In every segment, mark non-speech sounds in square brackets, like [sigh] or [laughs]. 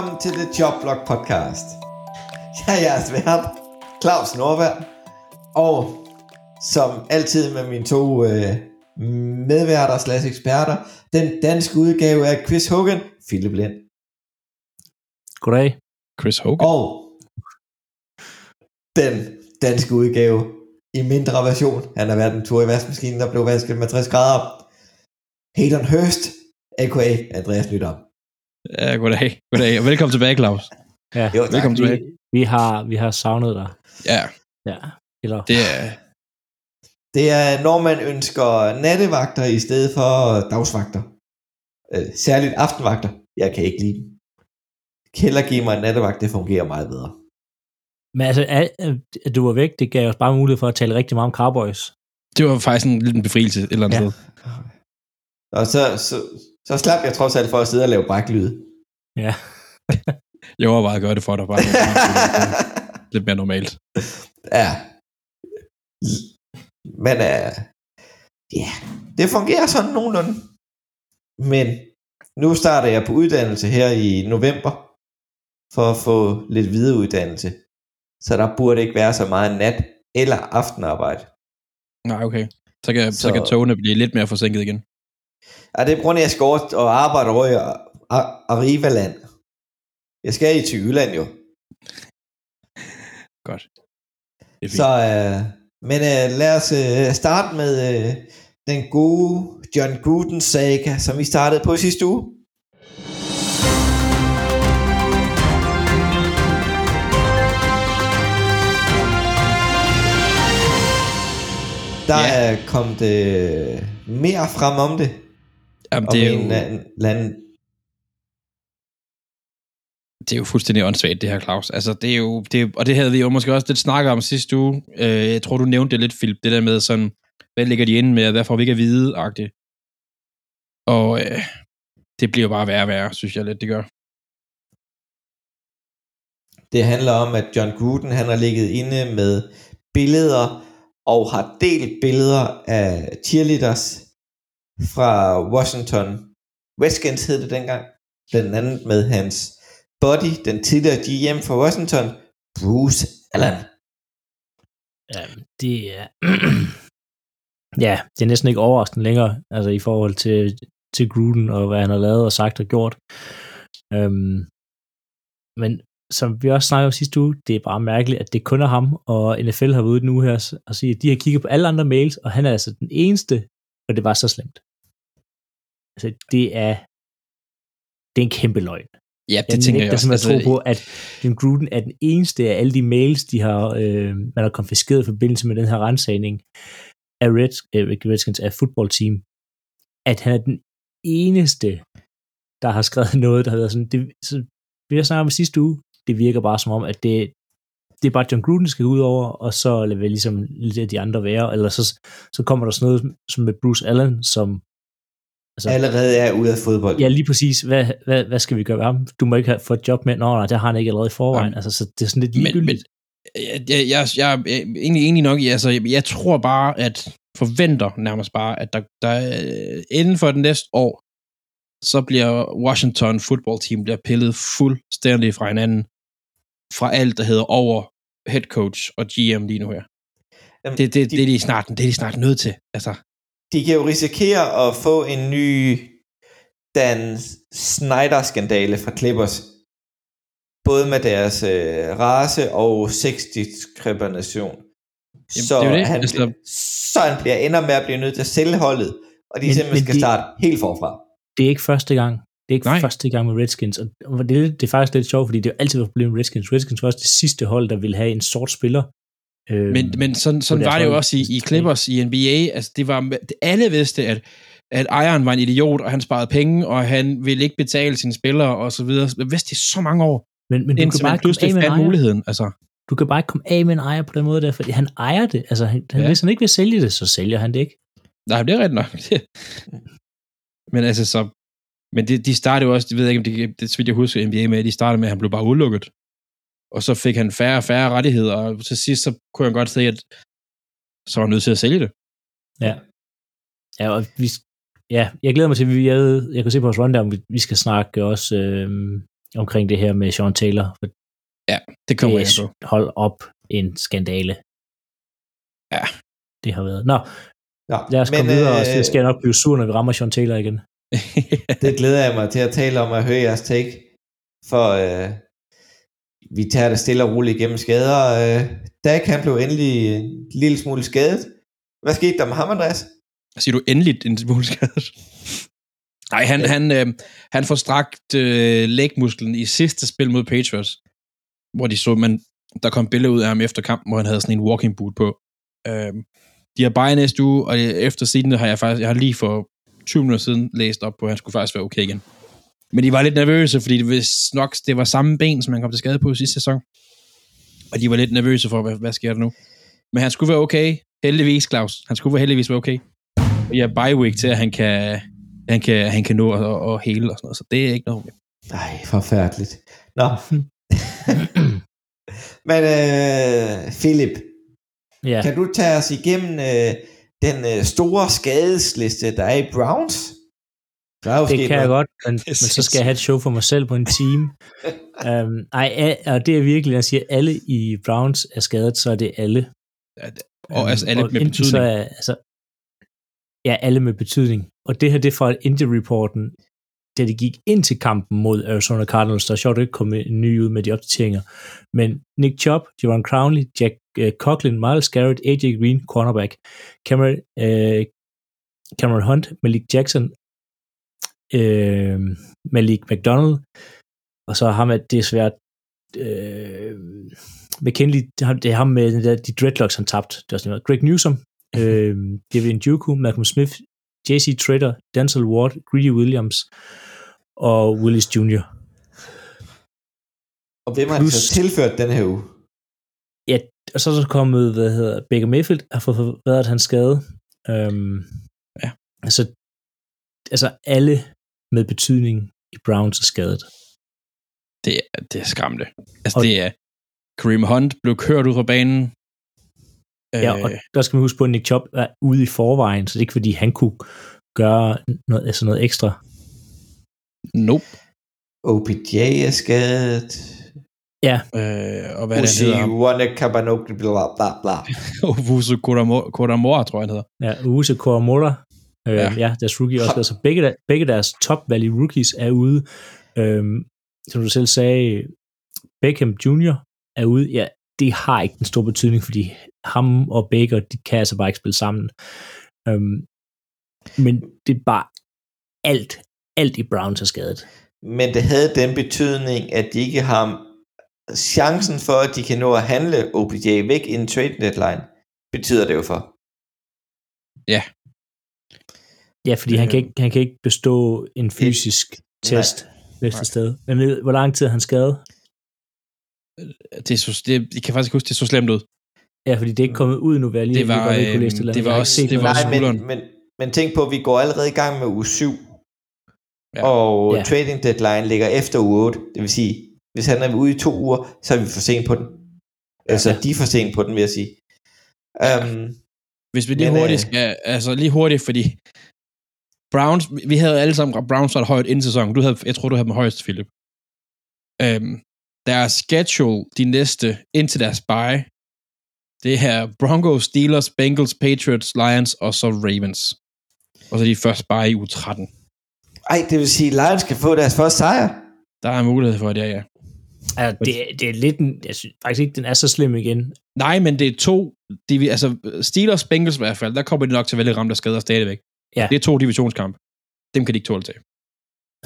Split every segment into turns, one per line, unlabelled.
Velkommen til The Jobblock Podcast. Jeg er jeres vært, Claus Norvær, og som altid med mine to øh, medværter slash eksperter, den danske udgave af Chris Hogan, Philip Lind,
Goddag.
Chris Hogan.
og den danske udgave i mindre version. Han har været en tur i vaskemaskinen, der blev vasket med 60 grader. Hayden Hurst, a.k.a. Andreas Nydam.
Ja, goddag. Goddag. Og velkommen tilbage, Claus.
Ja,
Jo, tak.
Velkommen
vi,
tilbage.
vi, har, vi har savnet dig.
Ja,
Ja. Eller,
det er...
Det er, når man ønsker nattevagter i stedet for dagsvagter. Øh, særligt aftenvagter. Jeg kan ikke lide dem. Heller give mig en nattevagt, det fungerer meget bedre.
men altså, at, du var væk, det gav os bare mulighed for at tale rigtig meget om Cowboys.
Det var faktisk en lille befrielse et eller andet
Ja.
ja. sted.
Og så, så, så slap jeg trods alt for at sidde og lave bræklyd.
Ja. [laughs]
Jeg overvejede at gøre det for dig, bare lidt mere normalt.
ja. Men uh, ja, det fungerer sådan nogenlunde. Men nu starter jeg på uddannelse her i november, for at få lidt videreuddannelse. Så der burde ikke være så meget nat- eller aftenarbejde.
Nej, okay. Så kan, så... så
Så-
kan togene blive lidt mere forsinket igen.
Ja, det er på grund af, at jeg skal over og arbejde over i Ar- Arrivaland. Jeg skal i til Jylland jo.
Godt.
Så, øh, men øh, lad os øh, starte med øh, den gode John Gruden saga, som vi startede på sidste uge. Der
Ja.
er kommet øh, mere frem om det.
Jamen, det, er jo,
anden
det er jo fuldstændig åndssvagt, det her, Claus. Altså, det er jo, det er, og det havde vi jo måske også lidt snakket om sidste uge. Øh, jeg tror, du nævnte det lidt, Philip, det der med sådan, hvad ligger de inde med, hvad får vi ikke at vide, -agtigt. Og øh, det bliver jo bare værre og værre, synes jeg lidt, det gør.
Det handler om, at John Gruden han har ligget inde med billeder og har delt billeder af cheerleaders fra Washington. Redskins hed det dengang. Blandt andet med hans buddy, den tidligere GM fra Washington, Bruce Allen.
Ja, det er... [clears throat] ja, det er næsten ikke overraskende længere, altså i forhold til, til Gruden og hvad han har lavet og sagt og gjort. Øhm, men som vi også snakkede om sidste uge, det er bare mærkeligt, at det kun er ham, og NFL har været ude nu her og sige, at de har kigget på alle andre mails, og han er altså den eneste, og det var så slemt. Altså, det er, det er en kæmpe løgn.
Ja,
Jeg
det tænker jeg også.
tro
Altså,
på, at Jim Gruden er den eneste af alle de mails, de har, øh, man har konfiskeret i forbindelse med den her rensagning af Red, øh, Redskins, af footballteam, at han er den eneste, der har skrevet [laughs] noget, der har været sådan, det, så vi har snakket om sidste uge, det virker bare som om, at det, det er bare John Gruden, der skal ud over, og så lader vi ligesom lidt af de andre være, eller så, så kommer der sådan noget som med Bruce Allen, som altså,
Allerede er ude af fodbold.
Ja, lige præcis. Hvad, hvad, hvad skal vi gøre ham? Du må ikke have, få et job med. Nå, nej, det har han ikke allerede i forvejen.
Ja.
Altså, så det er sådan lidt
men,
ligegyldigt.
men jeg, jeg, jeg, jeg er egentlig enig nok i, altså, jeg, jeg tror bare, at forventer nærmest bare, at der, der øh, inden for det næste år, så bliver Washington football team bliver pillet fuldstændig fra hinanden, fra alt, der hedder over head coach og GM lige nu her.
Jamen,
Det, det,
de-
det, er de snart, det er de snart nødt til. Altså,
de kan jo risikere at få en ny Dan Snyder-skandale fra Clippers. Både med deres øh, race og sexdiskrimination.
Jamen,
Så,
det er det,
han,
altså-
bliver, så han bliver ender med at blive nødt til at sælge holdet, og de
Men-
simpelthen
men
skal
de-
starte helt forfra.
Det er ikke første gang. Det er ikke
Nej.
Første gang med Redskins. Og det er, det er faktisk lidt sjovt, fordi det er jo altid været et problem med Redskins. Redskins var også det sidste hold, der ville have en sort spiller. Øhm,
Men, men sådan, sådan var det jo også i, i Clippers i NBA. Altså, det var, alle vidste, at at ejeren var en idiot, og han sparede penge, og han ville ikke betale sine spillere, og så videre. Jeg vidste det så mange år,
Men, men du
indtil
kan bare
man pludselig fandt muligheden. Altså,
Du kan bare ikke komme af med en ejer på den måde der, fordi han ejer det. Altså, han,
Ja.
hvis han ikke vil sælge det, så sælger han det ikke.
nej, det er rigtigt nok. [laughs] men altså, så... Men det, de startede jo også, det ved jeg ikke, om det, det så vidt jeg husker NBA med, de startede med, at han blev bare udelukket. Og så fik han færre og færre rettigheder, og til sidst, så kunne jeg godt se, at så var han nødt til at sælge det.
Ja. Ja, og vi, ja, jeg glæder mig til, at vi, jeg, jeg kan se på vores rundown, vi, vi skal snakke også øh, omkring det her med Sean Taylor. For
Det kommer
det
jeg på.
hold op, en skandale.
Ja.
Det har været. Nå,
Nå,
lad os komme videre, og så skal jeg nok blive sur, når vi rammer Sean Taylor igen. [laughs]
det glæder jeg mig til at tale om at høre jeres take. For øh, vi tager det stille og roligt igennem skader. Øh, Dak han blev endelig en lille smule skadet. Hvad skete der med ham, Andreas?
Siger du endelig en smule skadet? Nej, han, han, øh, han får strakt øh, lægmusklen i sidste spil mod Patriots, hvor de så, man, der kom billeder ud af ham efter kampen, hvor han havde sådan en walking boot på. Øh, de har bare næste uge, og efter siden har jeg faktisk, jeg har lige for 20 minutter siden læst op på, at han skulle faktisk være okay igen. Men de var lidt nervøse, fordi det, hvis nok det var samme ben, som han kom til skade på sidste sæson. Og de var lidt nervøse for, hvad, hvad sker der nu? Men han skulle være okay. Heldigvis, Claus. Han skulle være heldigvis være okay. Og jeg har bye week til, at han kan, han kan, han kan nå at, at, at hele og sådan noget. Så det er ikke noget.
Nej, forfærdeligt. Nå. [clears throat] Men øh, Philip,
Ja,
kan du tage os igennem øh, den øh, store skadesliste, der er i Browns? Der er
det kan jeg
noget.
godt, men, men så skal jeg have et show for mig selv på en team. [laughs] um, ej, og det er virkelig, når jeg siger, alle i Browns er skadet, så er det alle.
Og altså alle
og
med
enten Så
betydning.
er, altså, ja, alle med betydning. Og det her, det er fra Indy-reporten, da de gik ind til kampen mod Arizona Cardinals, der er sjovt at ikke komme en ny ud med de opdateringer. Men Nick Chubb, Javon Crowley, Jack uh, Coughlin, Miles Garrett, AJ Green, cornerback, Cameron, uh, Cameron Hunt, Malik Jackson, uh, Malik McDonald, og så ham, at det er svært, uh, McKinley, det er ham- det er ham med den der, de dreadlocks, han tabte. Det var sådan noget. Greg Newsom, øh, David Njoku, Malcolm Smith, J.C. Trader, Denzel Ward, Greedy Williams og Willis Jr.
Og hvem har
Plus-
tilført den her uge?
Ja, og så er der kommet, hvad hedder, Baker Mayfield har fået forbedret hans skade. Øhm,
Ja.
Altså, altså alle med betydning i Browns er skadet.
Det, er- det er skræmmende. Altså
Og-
det er... Kareem Hunt blev kørt ud fra banen.
Ja, og der skal man huske på, at Nick Chubb er ude i forvejen, så det er ikke fordi, han kunne gøre noget, altså noget ekstra.
Nope.
OBJ er skadet.
Ja,
Øh, og hvad er det,
Uzi,
han hedder?
Wanna Kabanok, bla bla bla. [laughs]
Ovusu Kodamora, Kodamora, tror jeg, han hedder.
Ja, Use Koromora, øh,
Ja.
ja. deres rookie også. Altså begge, der, begge deres top value rookies er ude. Øhm, som du selv sagde, Beckham Jr. er ude. Ja, det har ikke den store betydning, fordi ham og Baker, de kan altså bare ikke spille sammen. Øhm, men det er bare alt, alt i Browns er skadet.
Men det havde den betydning, at de ikke har chancen for, at de kan nå at handle OBJ væk i en trade deadline, betyder det jo for.
Ja, fordi han,
Øh.
kan ikke, han kan ikke bestå en fysisk test næste sted. Men ved, hvor lang tid er han skadet?
Det, er så, det, jeg kan faktisk ikke huske, det så slemt ud.
Ja, fordi det er ikke kommet ud nu, hvad jeg lige
Det var,
lige ikke kunne læse eller
det
andet.
var også- det var
Nej, men, men, men tænk på, at vi går allerede i gang med uge 7,
Ja.
ja. og
Ja.
ja. trading deadline ligger efter uge 8. Det vil sige, hvis han er ude i to uger, så er vi for sent på den. Altså,
Ja.
de er for sent på den, vil jeg sige. Um,
Hvis vi lige
Men,
hurtigt
øh,
skal, altså lige hurtigt, fordi Browns, vi havde alle sammen Browns var højt inden sæsonen. Du havde, jeg tror, du havde dem højst, Philip. Øhm, deres schedule, de næste, indtil deres bye, det er Broncos, Steelers, Bengals, Patriots, Lions og så Ravens. Og så de første bye i uge 13.
ej, det vil sige, at Lions skal få deres første sejr.
Der er mulighed for det, ja, ja.
Altså, det, det er lidt en, jeg synes faktisk ikke, den er så slem igen.
Nej, men det er to, de, altså Steelers, Bengals i hvert fald, der kommer de nok til at vælge ramt og skader stadigvæk.
Ja.
Det er to divisionskampe. Dem kan de ikke tåle til.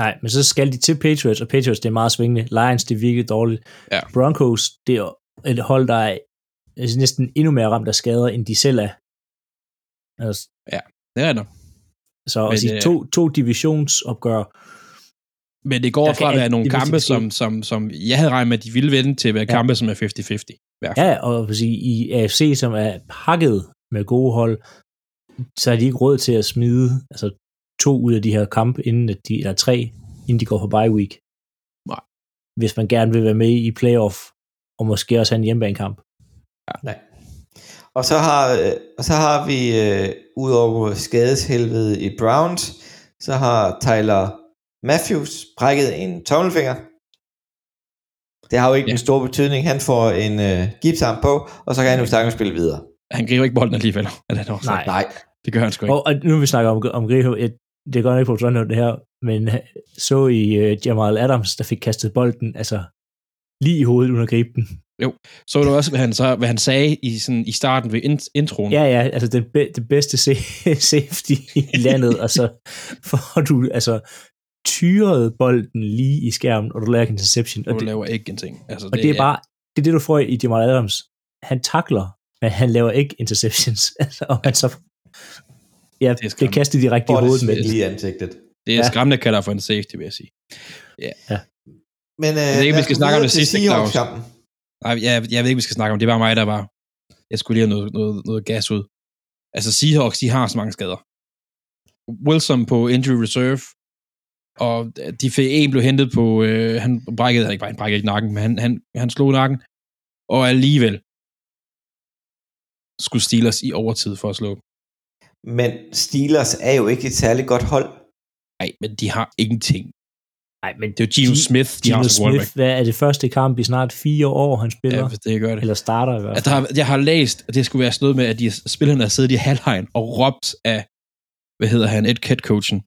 Nej, men så skal de til Patriots, og Patriots, det er meget svingende. Lions, det er virkelig dårligt.
Ja.
Broncos, det er et hold, der er altså, næsten endnu mere ramt af skader, end de selv er. Altså,
Det er det.
Så
Men,
at sige
øh,
to, to divisionsopgør,
Men det går fra at være nogle kampe, som, som, som jeg havde regnet med, at de ville vinde, til at være
Ja.
kampe, som er 50-50. i hvert fald.
ja, og at sige, i AFC, som er pakket med gode hold, så har de ikke råd til at smide altså, to ud af de her kampe, inden at de, eller tre, inden de går på bye week.
Nej.
Hvis man gerne vil være med i playoff, og måske også have en hjemmebanekamp.
Nej. Og så har, øh, og så har vi, øh, udover skadeshelvede i Browns, så har Tyler Matthews brækket en tommelfinger. Det har jo ikke
Ja.
ja. en stor betydning. Han får en øh, gipsarm på, og så kan han jo sagtens spille videre.
Han griber ikke bolden alligevel. Er det også?
Nej.
Nej.
Det gør han sgu ikke.
Og, og nu vi snakker om, om Griho, et, det er godt ikke på Toronto det her, men øh, så i uh, Jamal Adams, der fik kastet bolden, altså lige i hovedet uden at gribe den.
Så du også, hvad han, så, hvad han sagde i, sådan, i starten ved in, introen.
Ja, ja, altså det, be, det bedste sa- [laughs] safety i landet, og så [laughs] får du altså tyret bolden lige i skærmen, og du laver en interception. Og
Du
det,
laver ikke en ting. Altså,
og det er bare, det er det, du får i Jamal Adams. Han takler, men han laver ikke interceptions. [laughs] Altså, og han så, ja, det, det kaster direkte i hovedet med.
lige i ansigtet.
Det er
Ja.
skræmmende, kalder for en safety, vil jeg sige.
Men øh,
ved ikke, vi skal snakke om det sidste, Claus. Nej, jeg, jeg ved ikke, vi skal snakke om. Det var mig, der var... Jeg skulle lige have noget, noget, noget gas ud. Altså, Seahawks, de har så mange skader. Wilson på injury reserve, og de fik en blev hentet på... Øh, han brækkede, ikke, han brækkede ikke nakken, men han, han, han slog nakken. Og alligevel skulle Steelers i overtid for at slå.
Men Steelers er jo ikke et særligt godt hold.
Nej, men de har ingenting.
Nej, men
Det er jo Gino
G-
Smith, de
Gino
har.
Smith, hvad er det første kamp i snart fire år, han spiller?
Ja, det gør det.
Eller starter i hvert
At
fald.
der har, jeg har læst, at det skulle være sådan noget med, at de spillerne har siddet i halvlejen og råbt af, hvad hedder han, Ed Head coachen,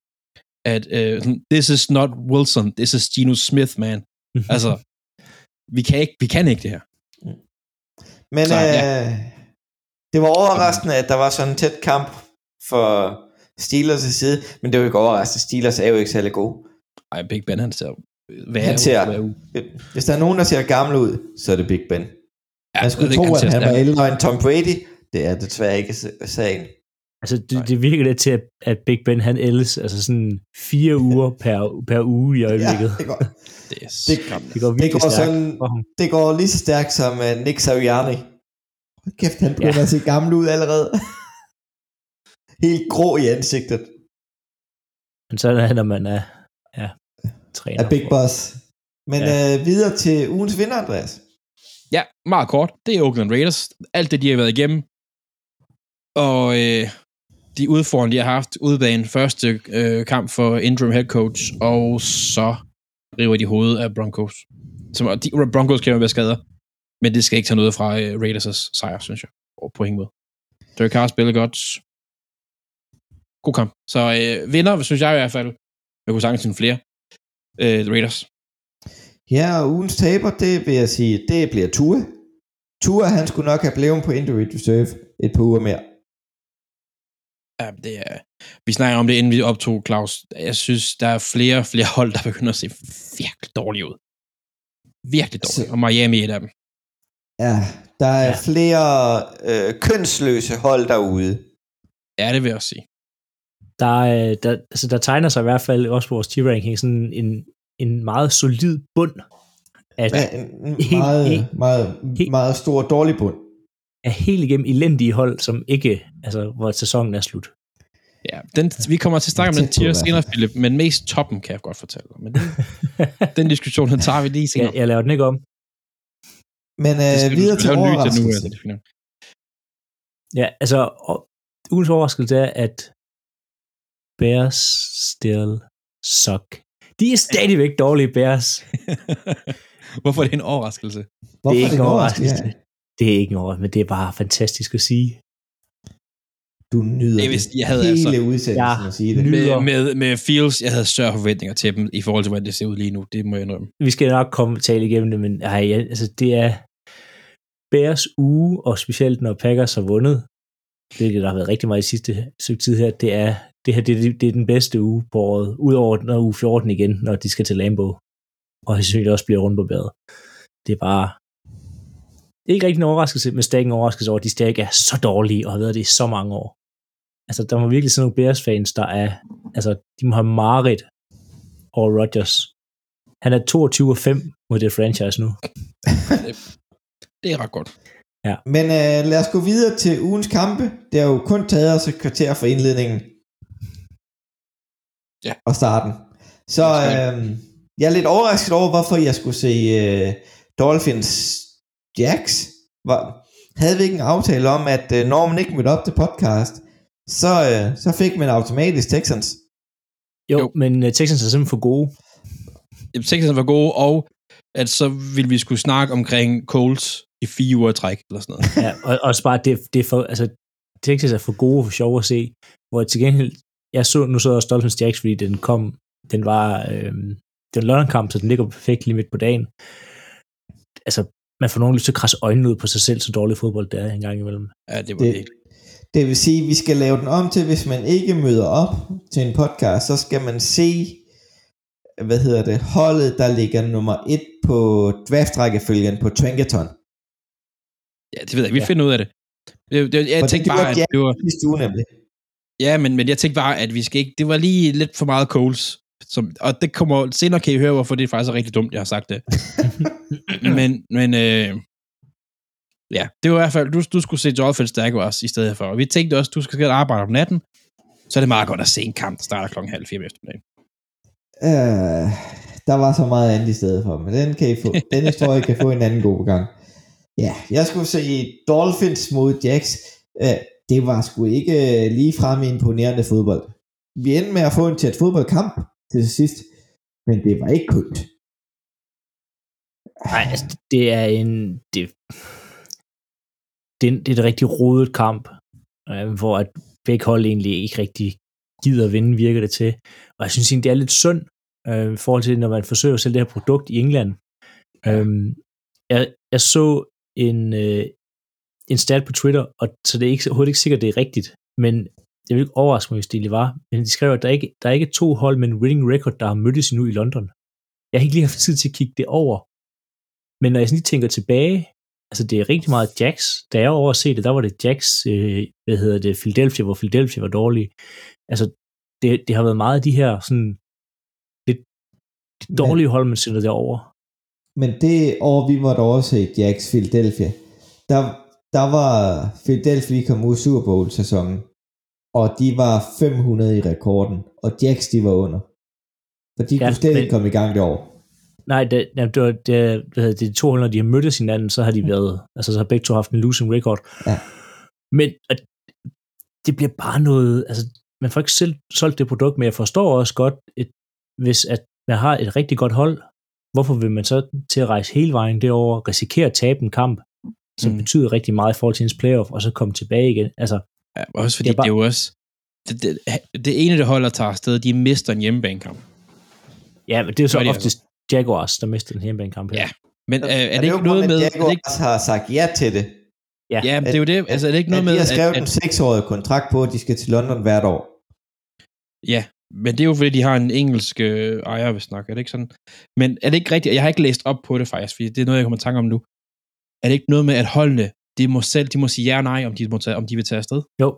at uh, this is not Wilson, this is Geno Smith, man. Altså, vi kan ikke, vi kan ikke det her.
Men
Så,
øh,
ja.
Det var overraskende, at der var sådan en tæt kamp for Steelers' side, men det var ikke overraskende. Steelers er jo ikke særlig gode.
Ej, Big Ben, han ser hvad
Han ser- Hvis der er nogen, der ser gammel ud, så er det Big Ben.
ja,
Man skulle tro,
ikke,
at
ser
han var ældre end Tom Brady. Det er desværre ikke sagen.
Altså, det, det virker lidt til, at, at Big Ben, han ældes altså sådan fire [laughs] uger per, per uge i øjeblikket.
det, går,
Det er
det.
Det går
det,
virkelig
går
stærkt
sådan,
for ham.
det går lige så stærkt som uh, Nick Sirianni. Kæft, han begynder ja. at se gammel ud allerede. [laughs] Helt grå i ansigtet
Men så er det, når man er ja, træner.
af Big Boss. Men
Ja.
uh, videre til ugens vinder, Andreas.
Ja, meget kort. Det er Oakland Raiders. Alt det, de har været igennem. Og øh, de udfordringer, de har haft udbanen første øh, kamp for interim head coach, og så river de hovedet af Broncos. Som, og de, Broncos kan jo være skader, men det skal ikke tage noget fra øh, Raiders' sejr, synes jeg. Og på ingen måde. Derek Carr spiller godt. God kamp. Så øh, vinder, synes jeg i hvert fald. Jeg kunne sagtens sige flere. Øh, Raiders.
Ja, og ugens taber, det vil jeg sige, det bliver Tua. Tua, han skulle nok have blevet på injury reserve et par uger mere.
Ja, det er, vi snakker om det, inden vi optog, Claus. Jeg synes, der er flere og flere hold, der begynder at se virkelig dårlige ud. Virkelig dårlige.
Så-
Og Miami er et af dem.
Ja, der er
Ja.
flere øh, kønsløse hold derude.
Ja, det vil jeg også sige.
Der, er- der, altså, der tegner sig i hvert fald også på vores T-ranking sådan en, en meget solid bund af,
Ja, en
Helt-
meget,
helt-
meget,
helt-
meget stor dårlig bund.
af helt igennem elendige hold, som ikke, altså hvor sæsonen er slut.
Ja, den, vi kommer til at snakke om den tier senere, Philip, men mest toppen kan jeg godt fortælle dig. Men den, den diskussion, den tager vi lige senere.
jeg, jeg laver den ikke om.
Men
Det
øh,
skal du-
videre til
lave en ny nu, altså, det er nok.
Ja, altså, og, ugens overraskelse er, at Bears still suck. De er stadigvæk dårlige Bears. [laughs]
Hvorfor er det en overraskelse?
Hvorfor
det er ikke
det
en
overraskelse?
overraskelse. Det er ikke en overraskelse, men det er bare fantastisk at sige.
Du nyder
Det er vist- jeg havde
hele
altså-
udsendelsen
Ja.
at sige det.
Ny-
Med,
Nyder.
med, med Fields, jeg havde større forventninger til dem, i forhold til, hvordan det ser ud lige nu. Det må jeg indrømme.
Vi skal nok komme tale igennem det, men ej, ja, altså, det er Bears uge, og specielt når Packers har vundet, det der har været rigtig meget i sidste stykke tid her, det er, det her det, det er den bedste uge på året, udover når uge 14 igen, når de skal til Lambeau, og selvfølgelig også bliver rundt på badet. Det er bare det er ikke rigtig en overraskelse, men stadig en overraskelse over, at de stadig er så dårlige, og har været det i så mange år. altså, der må virkelig sådan nogle Bears-fans, der er, altså, de må have mareridt over Rodgers. Han er 22 og 5 mod det franchise nu. [laughs]
Det er ret godt.
Men øh, lad os gå videre til ugens kampe. Det har jo kun taget os et kvarter for indledningen.
Ja.
Og starten. Så øh, jeg er lidt overrasket over, hvorfor jeg skulle se øh, Dolphins Jacks. Var, havde vi ikke en aftale om, at øh, når man ikke mødte op til podcast, så, øh, så fik man automatisk Texans.
Jo,
Jo.
men uh, Texans er simpelthen for gode.
Jamen, Texans var gode, og at så ville vi skulle snakke omkring Colts i fire uger i træk, eller sådan noget. [laughs]
Ja, og også bare, det, det er for, altså, Texas er for gode for sjov at se, hvor til gengæld, jeg så, nu så jeg også Dolphins Jacks, fordi den kom, den var, øh, det var en London-kamp, så den ligger perfekt lige midt på dagen. Altså, man får nogen lyst til at krasse øjnene ud på sig selv, så dårlig fodbold det er en gang imellem.
Ja, det var
Det-
virkelig.
Det vil sige, at vi skal lave den om til, hvis man ikke møder op til en podcast, så skal man se, hvad hedder det, holdet, der ligger nummer et på draftrækkefølgen på Trangathon.
Ja, det ved jeg. Vi
Ja.
finder ud af det. det jeg
Fordi
tænkte
det
bare, at det var...
Sidste uge nemlig.
Ja, men, men jeg tænkte bare, at vi skal ikke... Det var lige lidt for meget Coles. Som, og det kommer... Senere kan I høre, hvorfor det faktisk er rigtig dumt, jeg har sagt det. [laughs] men, men øh, ja, det var i hvert fald... Du, du skulle se Dolphins Jaguars i stedet for. Og vi tænkte også, du skal arbejde om natten. Så er det meget godt at se en kamp, der starter klokken halv fire eftermiddagen.
Uh, der var så meget andet i stedet for, men den, kan I få, den historie kan få en anden god gang. Ja, jeg skulle se Dolphins mod Jacks. Uh, det var sgu ikke uh, lige frem imponerende fodbold. Vi endte med at få en tæt fodboldkamp til sidst, men det var ikke kønt.
Nej, altså, det er en, det, det, er det er et rigtig rodet kamp, øh, hvor at begge hold egentlig ikke rigtig gider at vinde, virker det til. Og jeg synes egentlig, det er lidt synd, øh, i forhold til, når man forsøger at sælge det her produkt i England. Øhm, jeg, jeg så en, øh, en stat på Twitter, og så det er ikke, overhovedet ikke sikkert, det er rigtigt, men det vil ikke overraske mig, hvis det egentlig var. Men de skrev, at der ikke, der er ikke to hold med en winning record, der har mødtes endnu i London. Jeg har ikke lige haft tid til at kigge det over. Men når jeg sådan lige tænker tilbage, altså det er rigtig meget Jacks. Da jeg var over at se det, der var det Jacks, øh, hvad hedder det, Philadelphia, hvor Philadelphia var dårlige. Altså, det, det har været meget af de her sådan lidt de
Men-
dårlige hold, man sender derover.
Men det år, vi måtte overse Jacks Philadelphia, der, der var Philadelphia kom ud i Super Bowl-sæsonen, og de var 500 i rekorden, og Jacks de var under. For de
Ja,
kunne slet
men-
ikke komme i gang det år.
Nej, det, det, var, det, det, de 200, de har mødtes hinanden, så har de været, altså så har begge to haft en losing record.
Ja.
Men at, det bliver bare noget, altså man får ikke selv solgt det produkt, men jeg forstår også godt, et, hvis at man har et rigtig godt hold, hvorfor vil man så til at rejse hele vejen derover, risikere at tabe en kamp, som
Mm.
betyder rigtig meget i forhold til ens playoff, og så komme tilbage igen. Altså,
Ja, også fordi
Det
det
er
er,
bare-
det er jo også... Det, det, det ene, det holder tager afsted, de mister en hjemmebanekamp.
ja, men det er jo så
Gør de
oftest Jaguars, der mister en hjemmebanekamp her.
Ja. Men øh, er,
Og
det ikke noget med...
at
Er det ikke,
Jaguars har sagt ja til det.
Ja.
ja, men det er jo det. Altså, er det ikke
At
noget
de
med...
har skrevet
at,
en seksårig kontrakt på, at de skal til London hvert år.
ja, men det er jo fordi, de har en engelsk øh, ejer, hvis nok. Er det ikke sådan? Men er det ikke rigtigt? Jeg har ikke læst op på det faktisk, fordi det er noget, jeg kommer i tanke om nu. Er det ikke noget med, at holdene, de må selv, de må sige ja og nej, om de, må tage, om de vil tage afsted?
Jo,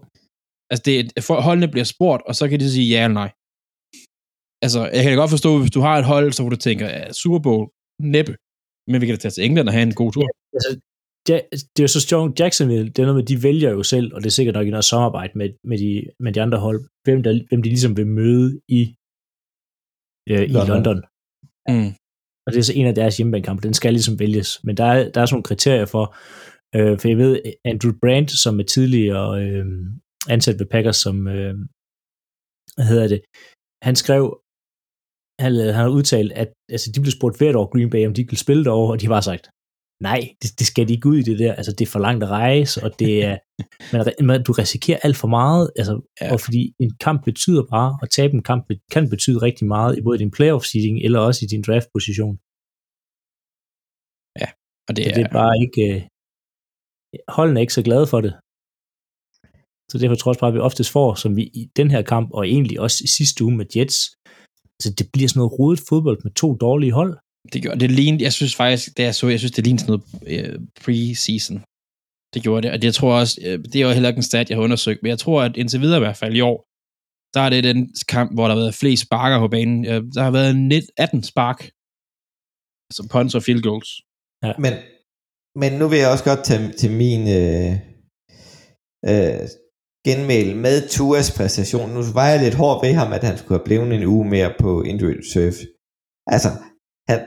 Altså, det, for holdene bliver spurgt, og så kan de sige ja eller nej. Altså, jeg kan da godt forstå, hvis du har et hold, så hvor du tænker, ja, Super Bowl, næppe. Men vi kan da tage til England og have en god tur.
altså, Ja- det er jo så sjovt, Jacksonville, det er noget med, de vælger jo selv, og det er sikkert nok i noget samarbejde med, med, de, med de andre hold, hvem, der, hvem de ligesom vil møde i, øh, i
London.
London.
Mm.
Og det er så en af deres hjemmebanekampe, den skal ligesom vælges. Men der er, der er sådan nogle kriterier for, øh, for jeg ved, Andrew Brandt, som er tidligere øh, ansat ved Packers, som, øh, hvad hedder det, han skrev, han, han har udtalt, at altså, de blev spurgt hvert år Green Bay, om de ville spille derovre, og de har bare sagt, nej, det, det skal de ikke ud i det der. Altså, det er for langt at rejse, og det er, [laughs] man, man, du risikerer alt for meget, altså,
Ja.
ja. og fordi en kamp betyder bare, at tabe en kamp kan betyde rigtig meget i både din playoff seeding, eller også i din draft position.
Og det
Det
er,
er, det er bare ikke... Øh, holdene er ikke så glade for det. Så derfor tror jeg også bare, at vi oftest får, som vi i den her kamp, og egentlig også i sidste uge med Jets, altså det bliver sådan noget rodet fodbold med to dårlige hold.
Det gør, det lignede, jeg synes faktisk, det er så, jeg synes, det ligner sådan noget øh, pre-season. Det gjorde det, og jeg tror også, øh, det er jo heller ikke en stat, jeg har undersøgt, men jeg tror, at indtil videre i hvert fald i år, der er det den kamp, hvor der har været flest sparker på banen. Øh, Der har været 19 18 spark, altså punts og field goals.
Men, men nu vil jeg også godt tage til min øh, øh, genmæl med Tuas præstation. Nu var jeg lidt hård ved ham, at han skulle have blevet en uge mere på injury surf. Altså, han,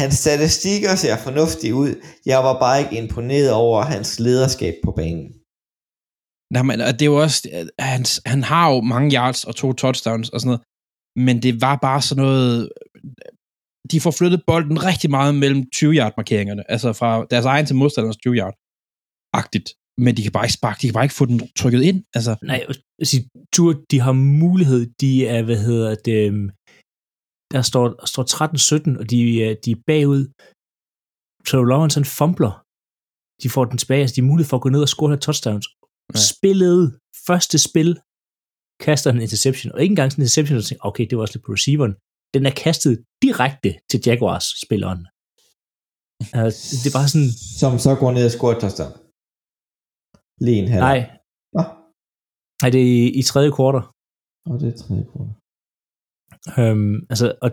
hans statistikker ser fornuftige ud. Jeg var bare ikke imponeret over hans lederskab på banen.
Nej, men og det er jo også, øh, han, han har jo mange yards og to touchdowns og sådan noget, men det var bare sådan noget, de får flyttet bolden rigtig meget mellem 20-yard markeringerne, altså fra deres egen til modstanderens 20-yard, agtigt, men de kan bare ikke sparke, de kan bare ikke få den trykket ind, altså,
Nej, altså, Tour, de har mulighed, de er, hvad hedder det, øhm, der står, står 13-17, og de, er- de er bagud. Så Lawrence han fumbler. De får den tilbage, altså de har mulighed for at gå ned og score her touchdowns.
Ja.
Spillet, første spil, kaster en interception, og ikke engang sådan en interception, og tænker, okay, det var også lidt på receiveren. Den er kastet direkte til Jaguars-spilleren. Altså, det er bare sådan,
Som så går ned og scorer et touchdown. Lige en halv.
nej,
Nå,
nej, det er i, i tredje kvartal.
og det er tredje kvartal.
Øhm, altså, og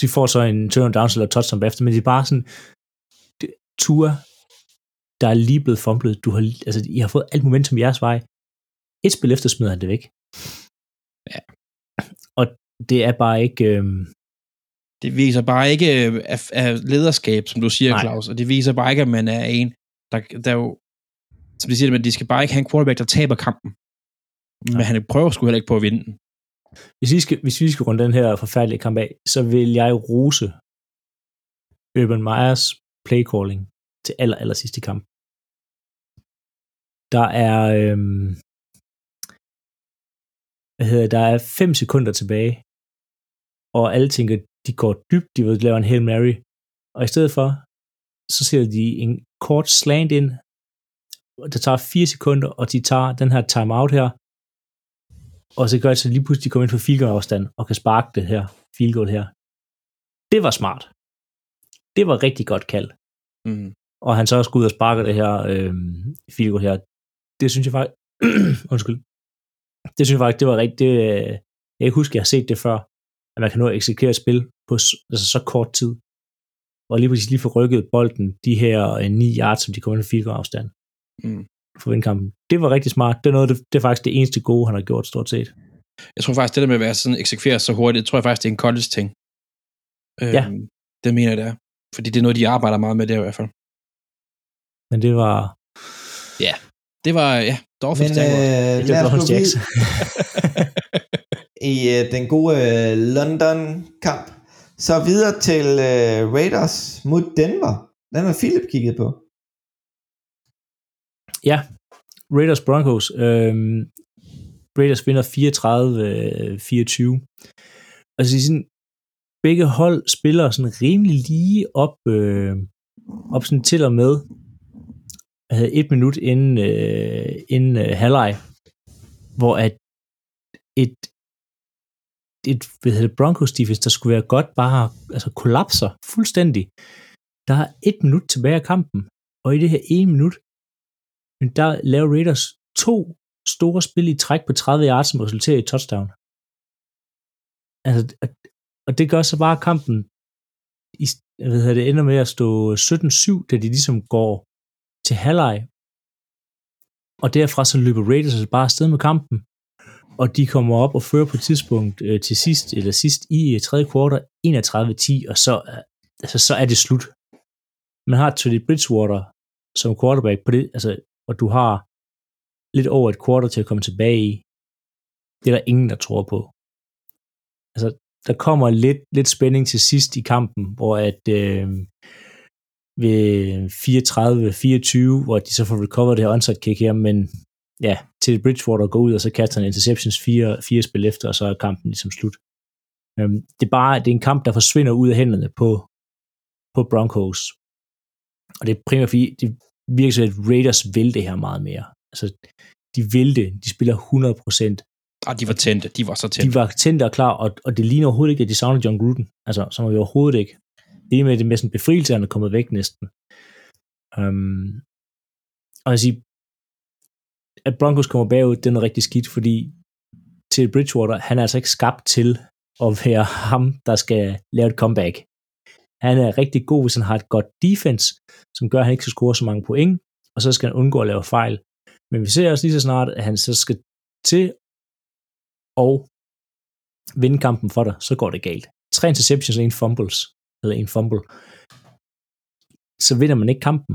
de får så en turn down eller touchdown bagefter, men det er bare sådan, det, Tua, der er lige blevet fumblet, du har, altså, I har fået alt momentum i jeres vej. Et spil efter smider han det væk.
Ja.
Og det er bare ikke, øhm,
det viser bare ikke øh, af, af lederskab, som du siger,
Nej.
Claus, og det viser bare ikke, at man er en, der, der er jo, som de siger, men de skal bare ikke have en quarterback, der taber kampen. Men han prøver sgu heller ikke på at vinde den
hvis vi, skal, hvis vi skal runde den her forfærdelige kamp af, så vil jeg rose Urban Meyers playcalling til aller, aller sidste kamp. Der er, øhm, hvad hedder, der er 5 sekunder tilbage, og alle tænker, de går dybt, de vil lave en Hail Mary, og i stedet for, så sætter de en kort slant ind, der tager 4 sekunder, og de tager den her timeout her, og så gør det så lige pludselig, de kommer ind på field afstand, og kan sparke det her field goal her. Det var smart. Det var rigtig godt kald.
Mm.
Og han så også går ud og sparker det her øh, field goal her. Det synes jeg faktisk, [clears throat] undskyld, det synes jeg faktisk, det var rigtig, det, øh, jeg kan ikke huske, at jeg har set det før, at man kan nå at eksekvere et spil på altså så kort tid. Og lige præcis lige få rykket bolden, de her øh, 9 yards, som de kommer ind på field afstand
Mm.
For at vinde kampen. Det var rigtig smart. Det er, noget, det, det er faktisk det eneste gode, han har gjort stort set.
Jeg tror faktisk, det der med at være sådan eksekveret så hurtigt, det tror jeg faktisk, det er en college-ting.
Ja.
Øhm, det mener jeg, det er. Fordi det er noget, de arbejder meget med der i hvert fald.
Men det var,
Det var, ja, Dolphins
Men øh,
det var hos Jacks. [laughs]
i øh, den gode øh, London-kamp. Så videre til øh, Raiders mod Denver. Den har Philip kigget på.
Ja, Raiders Broncos. Øhm, Raiders vinder 34-24. Altså øh, sådan, begge hold spiller sådan rimelig lige op, øh, op sådan til og med øh, et minut inden, øh, inden øh, halvleg, hvor at et, et hvad hedder det, Broncos defense, der skulle være godt, bare altså kollapser fuldstændig. Der er et minut tilbage af kampen, og i det her ene minut, men der laver Raiders to store spil i træk på 30 yards, som resulterer i touchdown. Altså, og- det gør så bare kampen, i, hvad hedder det, ender med at stå 17-7, da de ligesom går til halvleg. Og derfra så løber Raiders altså bare afsted med kampen, og de kommer op og fører på et tidspunkt øh, til sidst, eller sidst i øh, tredje kvartal 31-10, og så, øh, altså, så er det slut. Man har Teddy Bridgewater som quarterback på det, altså, og du har lidt over et kvartal til at komme tilbage i. Det er der ingen, der tror på. Altså, der kommer lidt, lidt spænding til sidst i kampen, hvor at øh, ved 34-24, hvor de så får recover det her onside kick her, men ja, til Bridgewater går ud, og så kaster han interceptions fire, fire spil efter, og så er kampen ligesom slut. Øhm, det er bare, det er en kamp, der forsvinder ud af hænderne på, på Broncos. Og det er primært fordi, det virker at Raiders vil det her meget mere. Altså, de vil det. De spiller 100%.
ah, de var tændte. De var så
De
tændte.
var tændte og klar, og, og det ligner overhovedet ikke, at de savner John Gruden. Altså, som jo overhovedet ikke. Det er med det med sådan befrielse, han er kommet væk næsten. Um, og jeg siger, at Broncos kommer bagud, det er noget rigtig skidt, fordi til Bridgewater, han er altså ikke skabt til at være [laughs] ham, der skal lave et comeback. Han er rigtig god, hvis han har et godt defense, som gør, at han ikke skal score så mange point, og så skal han undgå at lave fejl. Men vi ser også lige så snart, at han så skal til at vinde kampen for dig, så går det galt. Tre interceptions og en fumbles, eller en fumble, så vinder man ikke kampen.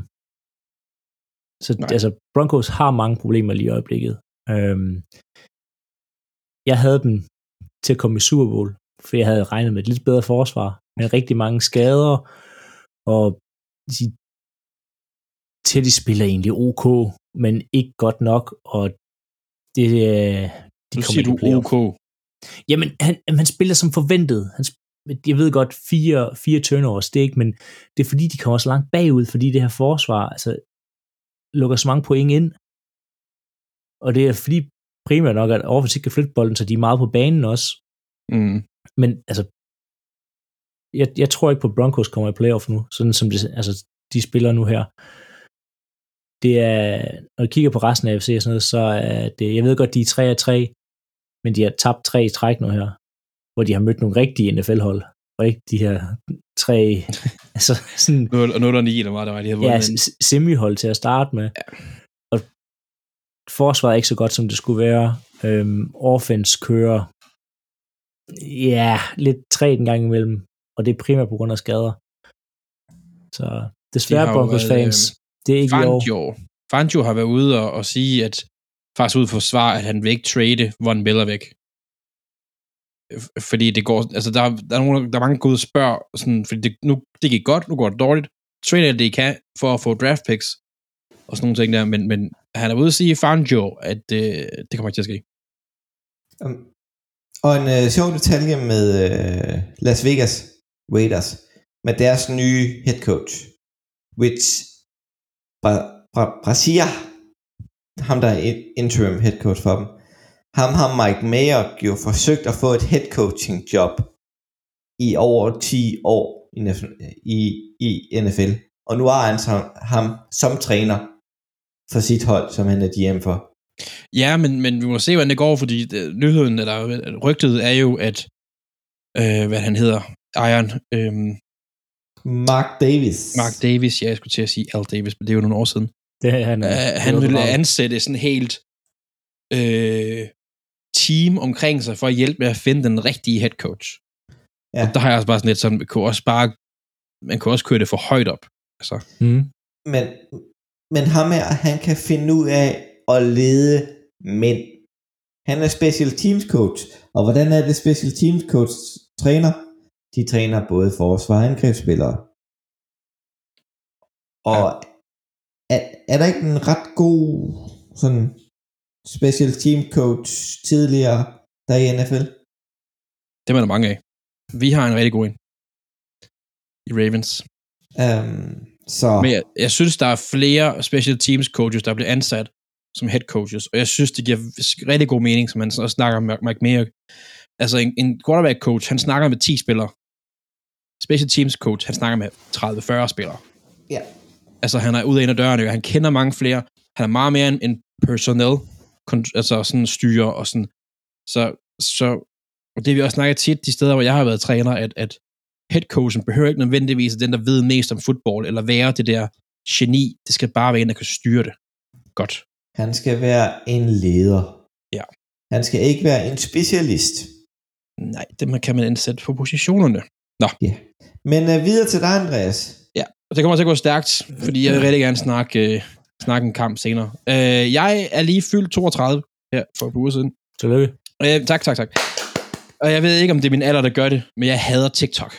Så
Nej.
altså, Broncos har mange problemer lige i øjeblikket. Øhm, jeg havde dem til at komme i Super Bowl, for jeg havde regnet med et lidt bedre forsvar, men rigtig mange skader, og de, Teddy spiller egentlig ok, men ikke godt nok, og det, øh, de
Nu
kommer
siger du. OK.
Jamen, han, han spiller som forventet. Han, jeg ved godt, fire, fire turnovers, det er ikke, men det er fordi, de kommer så langt bagud, fordi det her forsvar altså, lukker så mange point ind. Og det er fordi primært nok, at ikke kan flytte bolden, så de er meget på banen også.
Mm.
Men altså, jeg, jeg tror ikke på, at Broncos kommer i playoff nu, sådan som det, altså, de spiller nu her. Det er, når jeg kigger på resten af AFC og sådan noget, så er det, jeg ved godt, de er 3 af 3, men de har tabt tre i træk nu her, hvor de har mødt nogle rigtige NFL-hold, og ikke de her tre, [laughs] altså sådan,
0 og 9 eller hvad der var, de havde
ja, semihold til at starte med. Ja. Og forsvaret er ikke så godt, som det skulle være. Øhm, offense kører ja, lidt træt en gang imellem, og det er primært på grund af skader. Så desværre
De
Broncos
været,
fans, det er ikke i år.
Fangio, Fangio har været ude og, og sige, at faktisk ud for svar, at han vil ikke trade Von Miller væk. Fordi det går, altså der, er- der er, nogen, der er mange gode spørg, sådan, fordi det, nu, det gik godt, nu går det dårligt. Trade alt det, I kan, for at få draft picks, og sådan nogle ting der, men, men han er ude at sige, Fangio, at øh, det kommer ikke til at ske.
Um, og en øh, sjov detalje med øh, Las Vegas Raiders, med deres nye head coach, which Bra- Bra- Brasia, ham der er interim head coach for dem, ham har Mike Mayock jo forsøgt at få et head coaching job i over 10 år i, i, i NFL. Og nu har han så, ham som træner for sit hold, som han er GM for.
Ja, men, men vi må se, hvordan det går, fordi det, nyheden, eller rygtet er jo, at, øh, hvad han hedder, Iron, øh,
Mark Davis.
Mark Davis, ja, jeg skulle til at sige Al Davis, men det er jo nogle år siden.
Det er han,
Uh,
det
han ville ansætte sådan helt øh, team omkring sig for at hjælpe med at finde den rigtige head coach.
Ja.
Og der har jeg også bare sådan lidt sådan, man kunne også bare, man kunne også køre det for højt op. Altså,
Mm.
Men, men ham her, han kan finde ud af at lede mænd. Han er special teams coach. Og hvordan er det special teams coach træner? De træner både forsvar og angrebsspillere. Og er, er der ikke en ret god sådan special team coach tidligere der i NFL?
det er der mange af. Vi har en rigtig god en. I Ravens.
Um, så
Men jeg, jeg synes, der er flere special teams coaches, der bliver ansat som head coaches, og jeg synes, det giver rigtig god mening, som man også snakker om Mike Mayock. Altså en, en quarterback coach, han snakker med 10 spillere. Special teams coach, han snakker med 30-40 spillere.
Ja.
Altså han er ude af en af dørene, han kender mange flere. Han er meget mere en, en personnel, altså sådan styre og sådan. Så, så og det vi også snakker tit de steder, hvor jeg har været træner, at, at headcoachen behøver ikke nødvendigvis den, der ved mest om fodbold, eller være det der geni. Det skal bare være en, der kan styre det. Godt.
han skal være en leder.
Ja.
Han skal ikke være en specialist.
Nej, det man kan man indsætte på positionerne.
Men uh, videre til dig, Andreas.
Og det kommer til at gå stærkt, fordi jeg vil rigtig gerne snakke, øh, snakke en kamp senere. Øh, jeg er lige fyldt 32 her for et par uger siden.
Tillykke.
Øh, tak, tak, tak. Og jeg ved ikke, om det er min alder, der gør det, men jeg hader TikTok.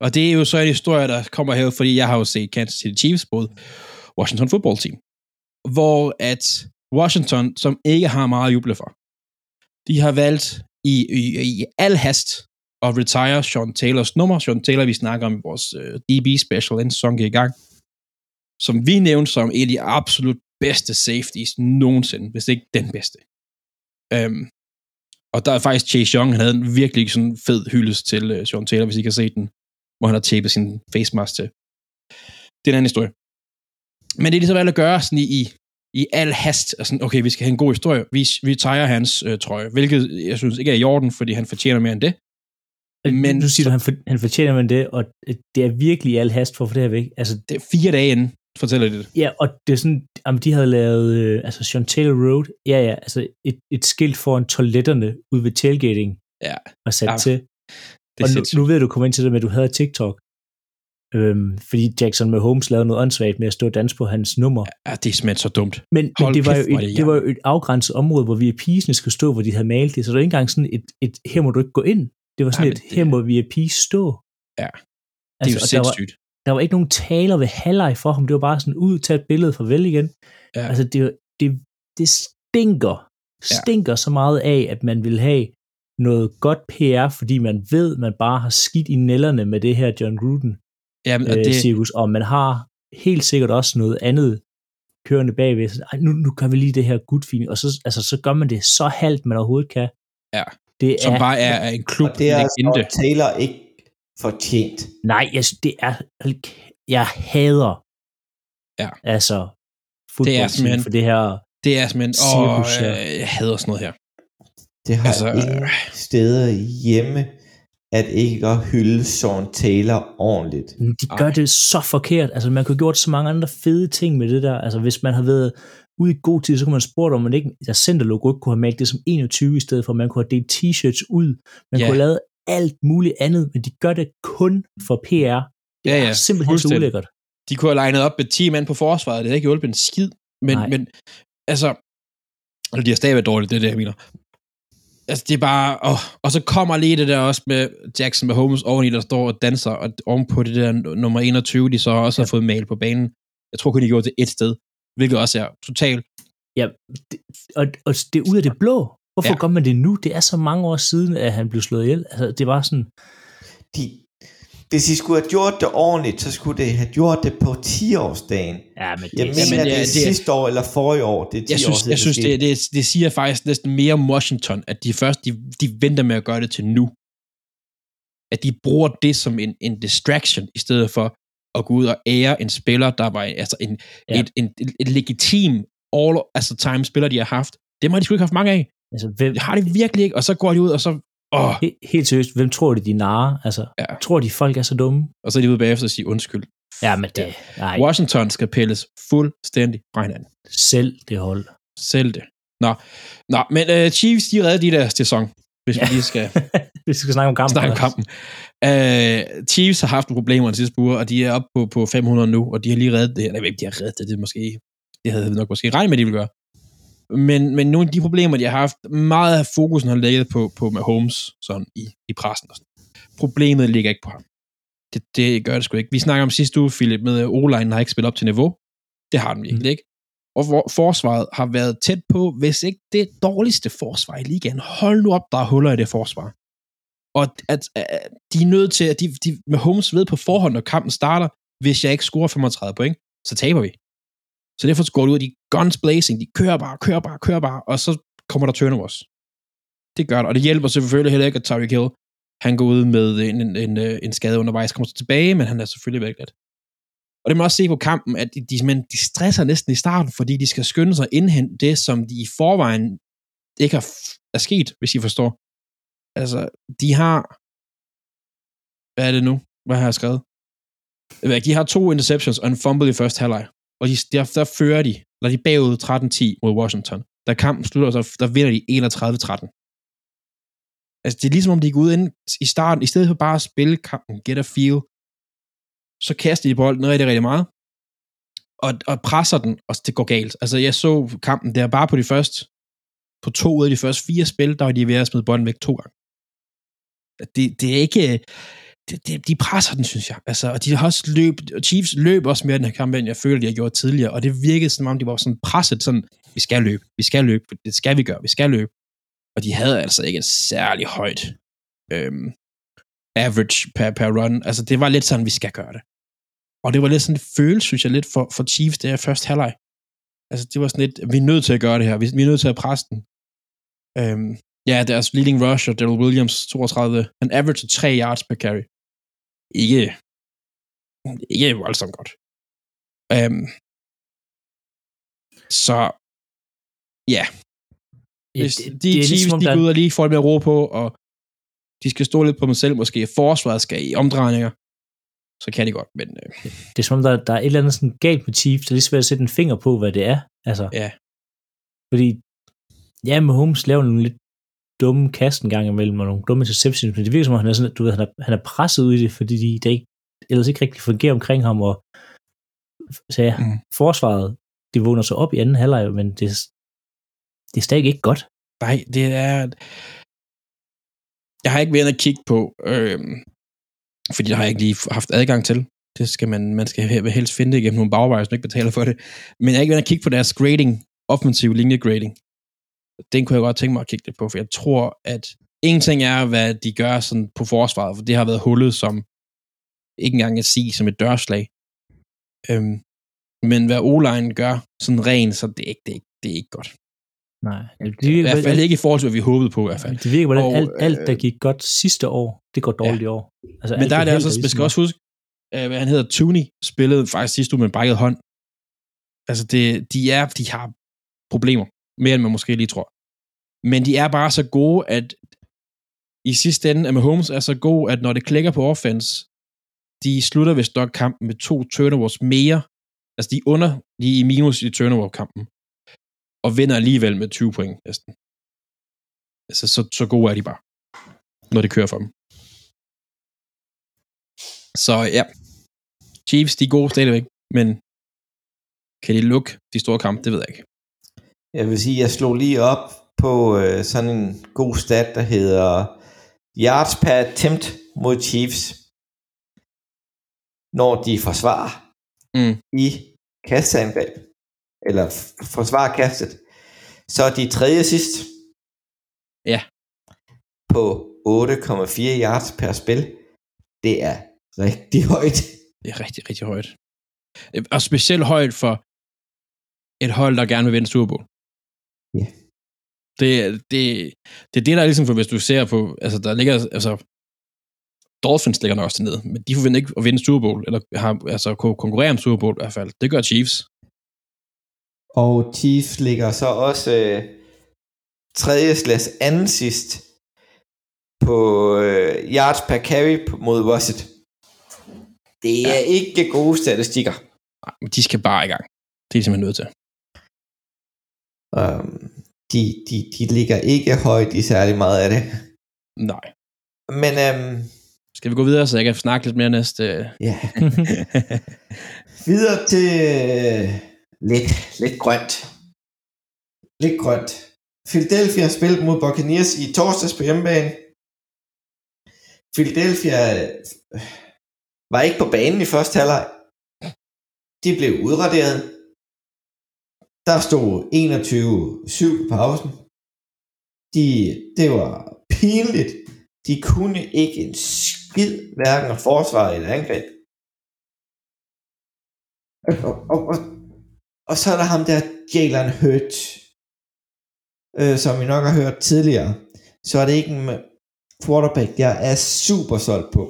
Og det er jo så en historie, der kommer her, fordi jeg har jo set Kansas City Chiefs både Washington Football Team, hvor at Washington, som ikke har meget at juble for, de har valgt i, i, i al hast og retire Sean Taylors nummer. Sean Taylor, vi snakker om i vores øh, DB special, inden sæsonen gik i gang, som vi nævnte som en af de absolut bedste safeties nogensinde, hvis ikke den bedste. Øhm, og der er faktisk Chase Young, han havde en virkelig sådan fed hyldest til øh, Sean Taylor, hvis I kan se den, hvor han har tapet sin face mask til. Det er en anden historie. Men det er ligesom alt at gøre sådan i, i, i al hast. Og sådan, okay, vi skal have en god historie. Vi, vi tager hans øh, trøje, hvilket jeg synes ikke er i orden, fordi han fortjener mere end det.
Men
Men
nu siger
så-
du, han, for, han fortjener man det, og det er virkelig al hast for at få det her væk. Altså,
Det er fire dage inden, fortæller de det.
ja, og det er sådan, om de havde lavet, øh, altså Sean Taylor Road, ja, ja, altså et, et skilt foran toiletterne ude ved tailgating,
Ja,
og sat
Ja,
til.
det
Og nu, nu ved du komme ind til det med, at du havde TikTok. Øhm, fordi Jackson Mahomes lavede noget åndssvagt med at stå og danse på hans nummer.
Ja, det er simpelthen så dumt.
Men, men det, var jo et,
det
det var jo et afgrænset område, hvor VIP'sene skulle stå, hvor de havde malet det. Så der er ikke engang sådan et, et her må du ikke gå ind. Det var sådan
Nej,
et,
men det-
her må VIP's stå.
Ja, Det er jo
Altså, og der var,
sindssygt.
der var ikke nogen taler ved halvleg for ham. Det var bare sådan ud, tag et billede, farvel igen.
Ja.
Altså, det, det, det stinker, stinker så meget af, at man vil have noget godt PR, fordi man ved, man bare har skidt i nælderne med det her John Gruden
Jamen, og
øh,
det,
cirkus, og man har helt sikkert også noget andet kørende bagved. Så, Ej, nu, nu gør vi lige det her gudfine, og så, altså, så gør man det så halvt, man overhovedet kan.
Ja.
Det
som bare er, er en klub
Og det er
legende.
så Taylor ikke fortjent.
Nej, jeg, synes, det er... Jeg hader...
Ja.
Altså,
Det er simpelthen-
for det her...
Det er simpelthen, åh,
ja.
øh, jeg hader sådan noget her.
Det har
Altså,
altså, ingen steder hjemme, at ikke at hylde Sean Taylor ordentligt.
De gør
Ej.
det så forkert. Altså, man kunne have gjort så mange andre fede ting med det der. Altså, hvis man havde været ude i god tid, så kunne man spurgt, om man ikke, der centerlogo ikke kunne have malet det som 21 i stedet for. Man kunne have delt t-shirts ud. Man
Ja.
kunne have lavet alt muligt andet, men de gør det kun for PR. Det
Ja,
er
ja,
simpelthen så ulækkert.
De kunne have legnet op med 10 mand på forsvaret. Det havde ikke hjulpet en skid. Men,
Nej.
men altså, eller de har stadigvæk dårligt, det er det, jeg mener. Altså, det er bare, åh, og så kommer lige det der også med Jackson med Holmes oveni, der står og danser, og ovenpå det der nummer 21, de så også har fået malet på banen. Jeg tror kun, de gjorde det et sted, hvilket også er totalt.
Ja, det, og, og det er ud af det blå. Hvorfor
Ja.
gør man det nu? Det er så mange år siden, at han blev slået ihjel. Altså, det var sådan,
De, hvis de skulle have gjort det ordentligt, så skulle de have gjort det på 10-årsdagen.
ja, men det,
Jeg
er
mener,
Jamen,
det er
det er-
sidste år eller forrige år. Det er 10
Jeg synes,
år siden,
jeg synes det, det, det siger faktisk næsten mere om Washington, at de først, de, de venter med at gøre det til nu. At de bruger det som en, en distraction, i stedet for at gå ud og ære en spiller, der var altså en, ja. Et, en, en legitim all, altså time spiller, de har haft. Dem har de sgu ikke haft mange af.
altså, hvem,
Det har de virkelig ikke, og så går de ud, og så, åh,
he, helt seriøst, hvem tror de, de narer? Altså,
Ja.
tror de, folk er så dumme?
og så er de ude bagefter og siger undskyld.
Ja, men det, nej,
Washington skal pilles fuldstændig fra hinanden.
selv det hold.
Selv det. Nå, Nå men uh, Chiefs, de redder de der sæson, hvis ja. vi lige skal [laughs]
Vi skal snakke om kampen.
snakke om kampen. Uh, Chiefs har haft nogle problemer den sidste uge, og de er oppe på, på 500 nu, og de har lige reddet det. Jeg ved ikke, de har reddet det, det måske, det havde vi nok måske regnet med, at de ville gøre. Men, men nogle af de problemer, de har haft, meget af fokusen har ligget på, på Mahomes sådan i, i pressen. Og sådan. Problemet ligger ikke på ham. Det, det gør det sgu ikke. Vi snakker om sidste uge, Philip, med O-line har ikke spillet op til niveau. Det har den virkelig ikke. Og for, forsvaret har været tæt på, hvis ikke det dårligste forsvar i ligaen. Hold nu op, der er huller i det forsvar. Og at, at de er nødt til, at de, de med Holmes ved på forhånd, når kampen starter, hvis jeg ikke scorer 35 point, så taber vi. Så derfor går det ud, de guns blazing, de kører bare, kører bare, kører bare, og så kommer der turnovers. Det gør det, og det hjælper selvfølgelig heller ikke, at Tyreek Hill, han går ud med en, en, en, en skade undervejs, kommer så tilbage, men han er selvfølgelig væk lidt. Og det må også se på kampen, at de, de, men de stresser næsten i starten, fordi de skal skynde sig at indhente det, som de i forvejen ikke har er sket, hvis I forstår. Altså, de har... Hvad er det nu? Hvad har jeg skrevet? Ved De har to interceptions og en fumble i første halvleg. Og de, der, der fører de, eller de bagud 13-10 mod Washington. Da kampen slutter, så der vinder de 31-13. Altså, det er ligesom om, de går ud ind i starten, i stedet for bare at spille kampen, get a feel, så kaster de bolden rigtig, rigtig meget, og, og presser den, og det går galt. Altså, jeg så kampen der bare på de første, på to ud af de første fire spil, der var de ved at smide bolden væk to gange. Det, det er ikke, det, det, de presser den, synes jeg. Altså, og de har også løb, og Chiefs løb også mere den her kamp, end jeg føler, de har gjort tidligere, og det virkede som om, de var sådan presset, sådan, vi skal løbe, vi skal løbe, det skal vi gøre, vi skal løbe. Og de havde altså ikke et særlig højt øhm, average per, per run. Altså, det var lidt sådan, vi skal gøre det. Og det var lidt sådan en følelse, synes jeg, lidt for, for Chiefs, det her første halvleg. Altså, det var sådan lidt, vi er nødt til at gøre det her, vi, vi er nødt til at presse den. Øhm, ja, deres leading rusher, Daryl Williams, 32, han average 3 yards per carry. Ikke, ikke voldsomt godt. Øhm, Så ja,
Ja,
hvis
det-
de
det er
Chiefs,
ligesom,
de går ud og lige får lidt mere ro på, og de skal stå lidt på dem selv, måske forsvaret skal i omdrejninger, så kan de godt, men øh,
Det er som om, der, der er et eller andet sådan galt med Chiefs, det er lige svært at sætte en finger på, hvad det er. Altså,
Ja.
Fordi, ja, med Holmes laver nogle lidt dumme kast en gang imellem, og nogle dumme interceptions, men det virker som om, han er, sådan, du ved, han er, han er presset ud i det, fordi de, det ikke, ellers ikke rigtig fungerer omkring ham, og så ja,
Mm.
forsvaret, de vågner så op i anden halvleg, men det, det er stadig ikke godt.
nej, det er... Jeg har ikke været og kigge på, øh, fordi det har jeg ikke lige haft adgang til. Det skal man, man skal he- helst finde det gennem nogle bagveje, hvis man ikke betaler for det. Men jeg har ikke været og kigge på deres grading, offensiv linje grading. Den kunne jeg godt tænke mig at kigge lidt på, for jeg tror, at en ting er, hvad de gør sådan på forsvaret, for det har været hullet som, ikke engang at sige, som et dørslag. Øhm, men hvad o gør sådan ren, så det er ikke, det er ikke, det er ikke godt.
Nej, det
I
virker,
hvert fald ikke i forhold til, hvad vi håbede på i hvert fald.
det virker, hvordan
Og,
alt, alt, der
øh,
gik godt sidste år, det går dårligt ja. i år. Altså,
Men der er det altså, man skal også huske, øh, hvad han hedder, Tooney, spillede faktisk sidste uge med en brækket hånd. Altså, det, de, er, de har problemer, mere end man måske lige tror. Men de er bare så gode, at i sidste ende, at Mahomes er så god, at når det klikker på offense, de slutter vist nok kampen med to turnovers mere. Altså, de er under, de er i minus i turnover-kampen. Og vinder alligevel med 20 point næsten. Altså, så, så gode er de bare, når det kører for dem. Så ja, Chiefs, de er gode stadigvæk, men kan de lukke de store kampe, det ved jeg ikke.
Jeg vil sige, jeg slog lige op på øh, sådan en god stat, der hedder yards per attempt mod Chiefs, når de forsvarer
Mm.
i kastangreb, eller forsvarer kastet, så er de tredje sidst.
Ja.
På 8,4 yards per spil. Det er rigtig højt.
Det er rigtig, rigtig højt. Og specielt højt for et hold, der gerne vil vinde Super Bowl.
Ja.
Det, det, det er det, der er ligesom for, hvis du ser på, altså der ligger, altså Dolphins ligger nok også dernede, men de forventer ikke at vinde Super Bowl, eller har, altså konkurrere om Super Bowl i hvert fald. Det gør Chiefs.
Og Chiefs ligger så også øh, tredje slags anden sidst på øh, yards per carry mod Russet. Det er ja. ikke gode statistikker.
Nej, men de skal bare i gang. Det er de simpelthen nødt til.
Um, de, de, de ligger ikke højt i særlig meget af det.
Nej.
Men um,
Skal vi gå videre, så jeg kan snakke lidt mere næste...
ja, [laughs] videre til øh, lidt, lidt grønt. Lidt grønt. Philadelphia spillede mod Buccaneers i torsdags på hjemmebane. Philadelphia øh, var ikke på banen i første halvleg. De blev udraderet. Der stod 21-7 på pausen. De, det var pinligt. De kunne ikke en skid, hverken forsvar eller angreb. Og, og, og, og så er der ham der Jalen Hurt, øh, som vi nok har hørt tidligere. Så er det ikke en quarterback, jeg er super solgt på.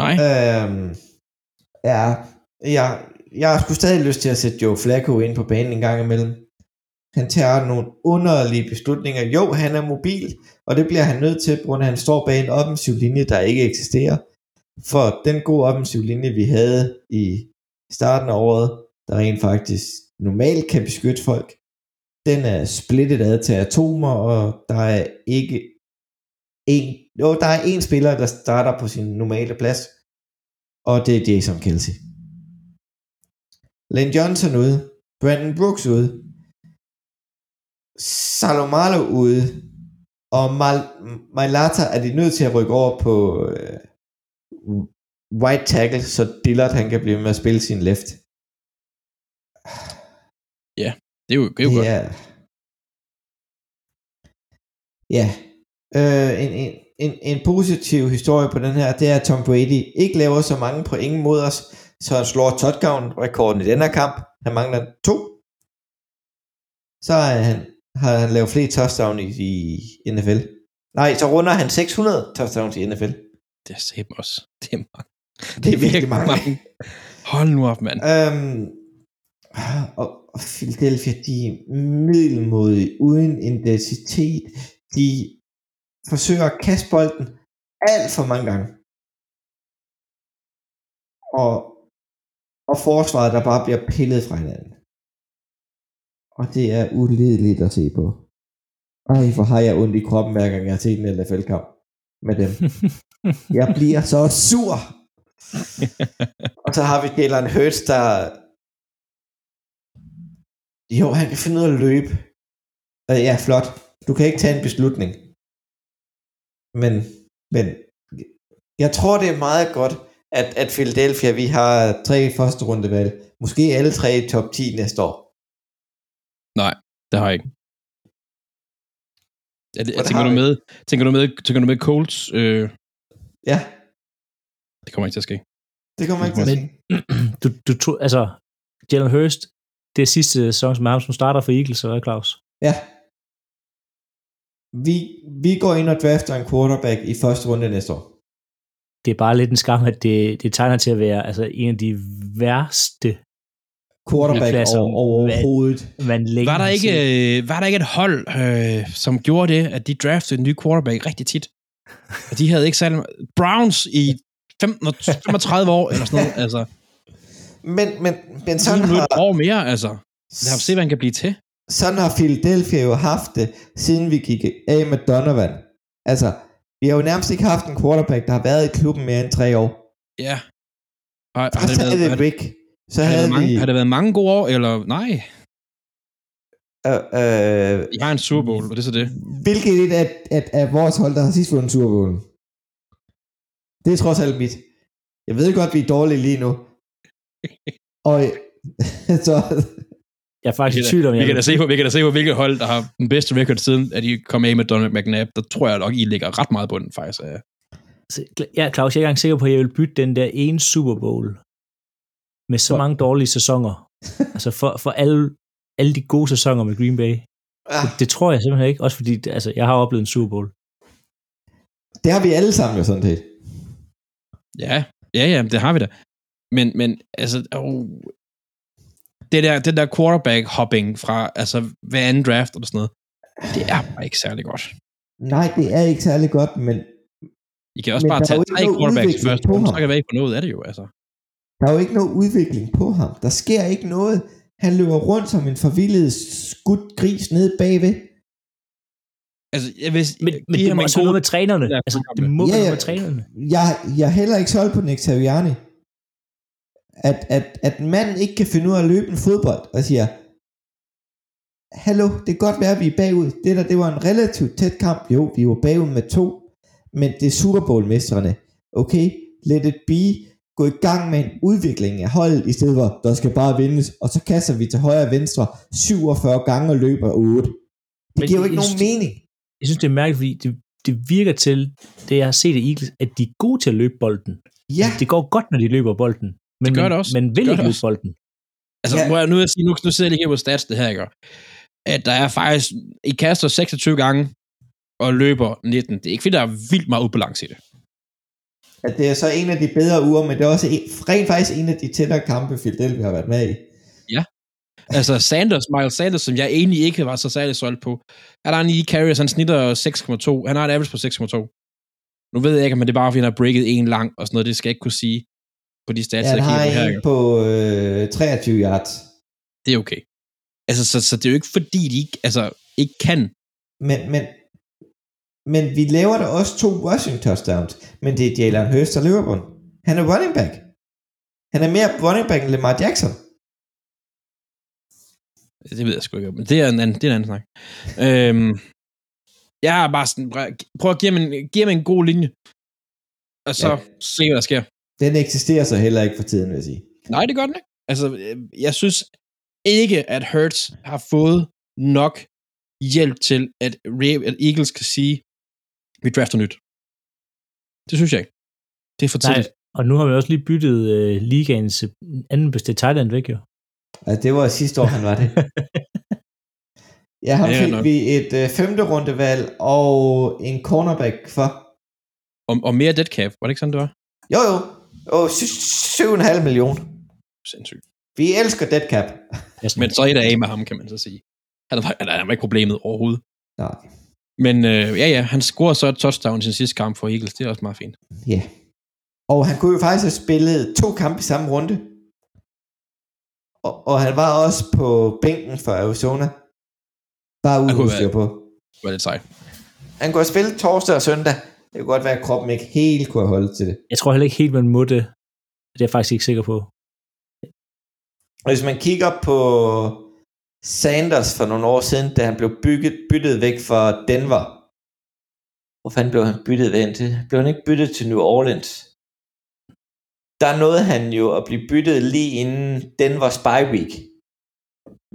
Nej.
Øhm, ja, jeg, jeg har sgu stadig lyst til at sætte Joe Flacco ind på banen en gang imellem. Han tager nogle underlige beslutninger. Jo, han er mobil, og det bliver han nødt til, på grund af, at han står bag en offensiv linje, der ikke eksisterer. For den gode offensiv linje, vi havde i starten af året, der rent faktisk normalt kan beskytte folk, den er splittet ad til atomer, og der er ikke en, jo, der er en spiller, der starter på sin normale plads, og det er Jason Kelsey. Lane Johnson ude, Brandon Brooks ude, Salomalo ude, og Mal- Mailata er de nødt til at rykke over på øh, white tackle, så Dillard han kan blive med at spille sin left.
Det er jo, det er jo godt.
er... Ja. Øh, en, en, en, en positiv historie på den her, det er, at Tom Brady ikke laver så mange point mod os, så han slår touchdown-rekorden i den her kamp. Han mangler to. Så er han, har han lavet flere touchdown i, i NFL. Nej, så runder han 600 touchdowns i NFL.
Det er sæben også. Det er mange.
Det er virkelig mange.
Hold nu op, mand.
Øhm, Og, og Philadelphia, de er middelmodige, uden intensitet. De forsøger at kaste bolden alt for mange gange. Og, og forsvaret, der bare bliver pillet fra hinanden. Og det er ulideligt at se på. Ej, hvor har jeg ondt i kroppen, hver gang jeg har set en NFL-kamp med dem. [laughs] Jeg bliver så sur. Og så har vi Jalen Hurts, der... Jo, han kan finde ud af at løbe. Og ja, flot. Du kan ikke tage en beslutning. Men, men jeg tror, det er meget godt, at, at Philadelphia, vi har tre første rundevalg. Måske alle tre i top 10 næste år.
Nej, det har jeg ikke. Er det, tænker, du med, tænker du med, tænker du med Colts? Øh,
Ja,
det kommer ikke til at ske.
det kommer ikke til at
Men
ske. [clears throat]
du, du tror, altså, Jalen Hurst, det er sidste sæson som ham, som starter for Eagles, så er Claus.
Ja. Vi, vi går ind og drafter en quarterback i første runde næste år.
Det er bare lidt en skam, at det, det tegner til at være altså, en af de værste,
Quarterback
Pladser.
over, overhovedet.
man længe
Var der, ikke, øh, var der ikke et hold, øh, som gjorde det, at de draftede en ny quarterback rigtig tit? [laughs] Og de havde ikke særlig... Browns i 15, og 35 år, eller sådan noget. Altså,
Men, men, men
så
sådan,
nu
har,
et år mere, altså. Lad os se, hvad han kan blive til.
sådan har Philadelphia jo haft det, siden vi gik af med Donovan. Altså, vi har jo nærmest ikke haft en quarterback, der har været i klubben mere end tre år.
Ja. Har, har, det været, det,
Rick, så
har, det
havde
været mange,
vi...
har det været mange gode år, eller nej?
Øh, øh,
I har en Super Bowl, og det er så det.
hvilket et af, af, af vores hold, der har sidst vundet Super Bowl? Det er trods alt mit. Jeg ved godt, vi er dårlige lige nu. [laughs] Og [laughs] så,
Jeg er faktisk
Vi
i
kan,
tvivl om,
da, vi, kan da se på, vi kan da se på, hvilket hold, der har den bedste record siden, at de kom af med Donald McNabb. Der tror jeg nok, I ligger ret meget på den, faktisk. Ja.
Ja, Claus, jeg er ikke engang sikker på, at jeg vil bytte den der ene Super Bowl med så
For-
mange dårlige sæsoner. [laughs] altså for, for alle, alle de gode sæsoner med Green Bay.
ah,
Det, det tror jeg simpelthen ikke, også fordi altså, jeg har oplevet en Super Bowl.
det har vi alle sammen jo sådan set.
Ja, ja, ja, det har vi da. Men, men altså, oh, det der, det der quarterback-hopping fra altså, hver anden draft og sådan noget, det er bare ikke særlig godt.
Nej, det er ikke særlig godt, men
I kan også bare tage tre quarterbacks i
udvikling
første
på
runde, så kan være ikke på noget af det jo, altså.
der er jo ikke noget udvikling på ham. Der sker ikke noget. Han løber rundt som en forvildet skudt gris nede bagved.
Altså, jeg vil,
Men, men det må også være noget med trænerne.
Ja,
Altså, det må
Ja,
med trænerne.
Jeg, jeg er heller ikke solgt på Nick Sirianni. At, at, at manden ikke kan finde ud af at løbe en fodbold, og siger, hallo, det kan godt være, at vi er bagud. Det der, det var en relativt tæt kamp. Jo, vi var bagud med to, men det er Super Bowl-mestrene. Okay, let it be. Gå i gang med en udvikling af holdet, i stedet for, der skal bare vindes, og så kaster vi til højre og venstre 47 gange og løber 8. Det
Men
giver jo ikke nogen
synes-
mening.
Jeg synes, det er mærkeligt, fordi det, det virker til, det jeg har set i Eagles, at de er gode til at løbe bolden.
Ja,
Det går godt, når de løber bolden. Men,
Det gør det også. Det
vil ikke løbe bolden.
Altså,
Ja.
ja. må jeg nu, at sige, nu, nu sidder jeg lige her på stats, det her, ikke? At der er faktisk, I kaster 26 gange og løber 19. Det er ikke fordi, der er vildt meget ubalance i det.
at det er så en af de bedre uger, men det er også en, rent faktisk en af de tættere kampe, Philadelphia har været med i.
Altså Sanders, Miles Sanders, som jeg egentlig ikke var så særlig solgt på, han har 9 carries, han snitter 6,2. Han har et average på 6,2. Nu ved jeg ikke, om det er bare, fordi han har breaket en lang og sådan noget. Det skal jeg ikke kunne sige på de stats,
Ja, han har
her.
en
ikke?
på øh, 23 yards.
Det er okay. Altså, så, så det er jo ikke fordi, de ikke, altså, ikke kan.
Men, men, men vi laver der også to rushing touchdowns, men det er Jalen Hurst, der løber på den. Han er running back. Han er mere running back end Lamar Jackson.
Det ved jeg sgu ikke. Men det er en anden, det er en anden snak. Øhm, jeg har bare sådan, prøv at give ham en, give ham en god linje. Og så
ja.
se, hvad der sker.
Den eksisterer så heller ikke for tiden, vil jeg sige.
Nej, det gør den ikke. Altså, øh, jeg synes ikke, at Hurts har fået nok hjælp til, at, at Eagles kan sige, vi drafter nyt. Det synes jeg ikke. Det er for
Nej,
tidligt.
og nu har vi også lige byttet øh, ligaens øh, anden bedste Thailand væk, jo.
Altså, det var sidste år, han var det. [laughs] Ja, ham
Ja,
fik
nok.
vi et øh, femte rundevalg og en cornerback for.
Og, og mere dead cap, var det ikke sådan, det var?
Jo, jo. Og 7,5 millioner.
Sindssygt.
Vi elsker dead cap.
Næsten.
Men så er det af med ham, kan man så sige. Han var, han var ikke problemet overhovedet.
Nej.
Men øh, ja, ja, han scorer så et touchdown i sin sidste kamp for Eagles. Det er også meget fint.
Ja. Og han kunne jo faktisk have spillet to kampe i samme runde. Og, og han var også på bænken for Arizona. Bare uden på.
Det var lidt sejt.
Han kunne have spillet torsdag og søndag. Det kunne godt være, at kroppen ikke helt kunne holdt til det.
Jeg tror heller ikke helt, man må det. Det er jeg faktisk ikke sikker på.
Og hvis man kigger på Sanders for nogle år siden, da han blev bygget, byttet væk fra Denver. Hvor fanden blev han byttet hen til? Blev han ikke byttet til New Orleans? Der nåede han jo at blive byttet lige inden Denver Spy Week.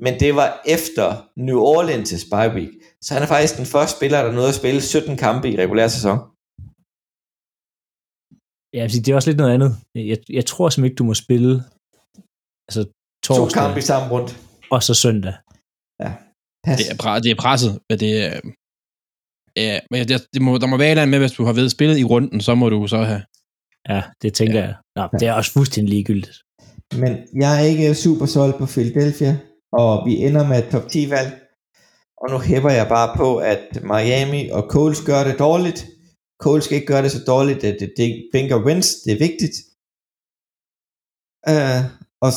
Men det var efter New Orleans Spy Week. Så han er faktisk den første spiller, der nåede at spille 17 kampe i regulær sæson.
Ja, det er også lidt noget andet. Jeg, jeg tror simpelthen ikke, du må spille altså,
To
torsdag
kampe i samme runde.
og så søndag.
Pas.
Det er, pre- det er presset, men det er... Ja, men det, det må, der må være et eller andet med, hvis du har ved spillet i runden, så må du så have...
Ja, det tænker
Ja.
ja. jeg. Nå, det er også fuldstændig ligegyldigt.
Men jeg er ikke super solgt på Philadelphia, og vi ender med et top 10 valg. Og nu hæpper jeg bare på, at Miami og Coles gør det dårligt. Coles skal ikke gøre det så dårligt, at det, bænker wins. Det er vigtigt. Uh, og,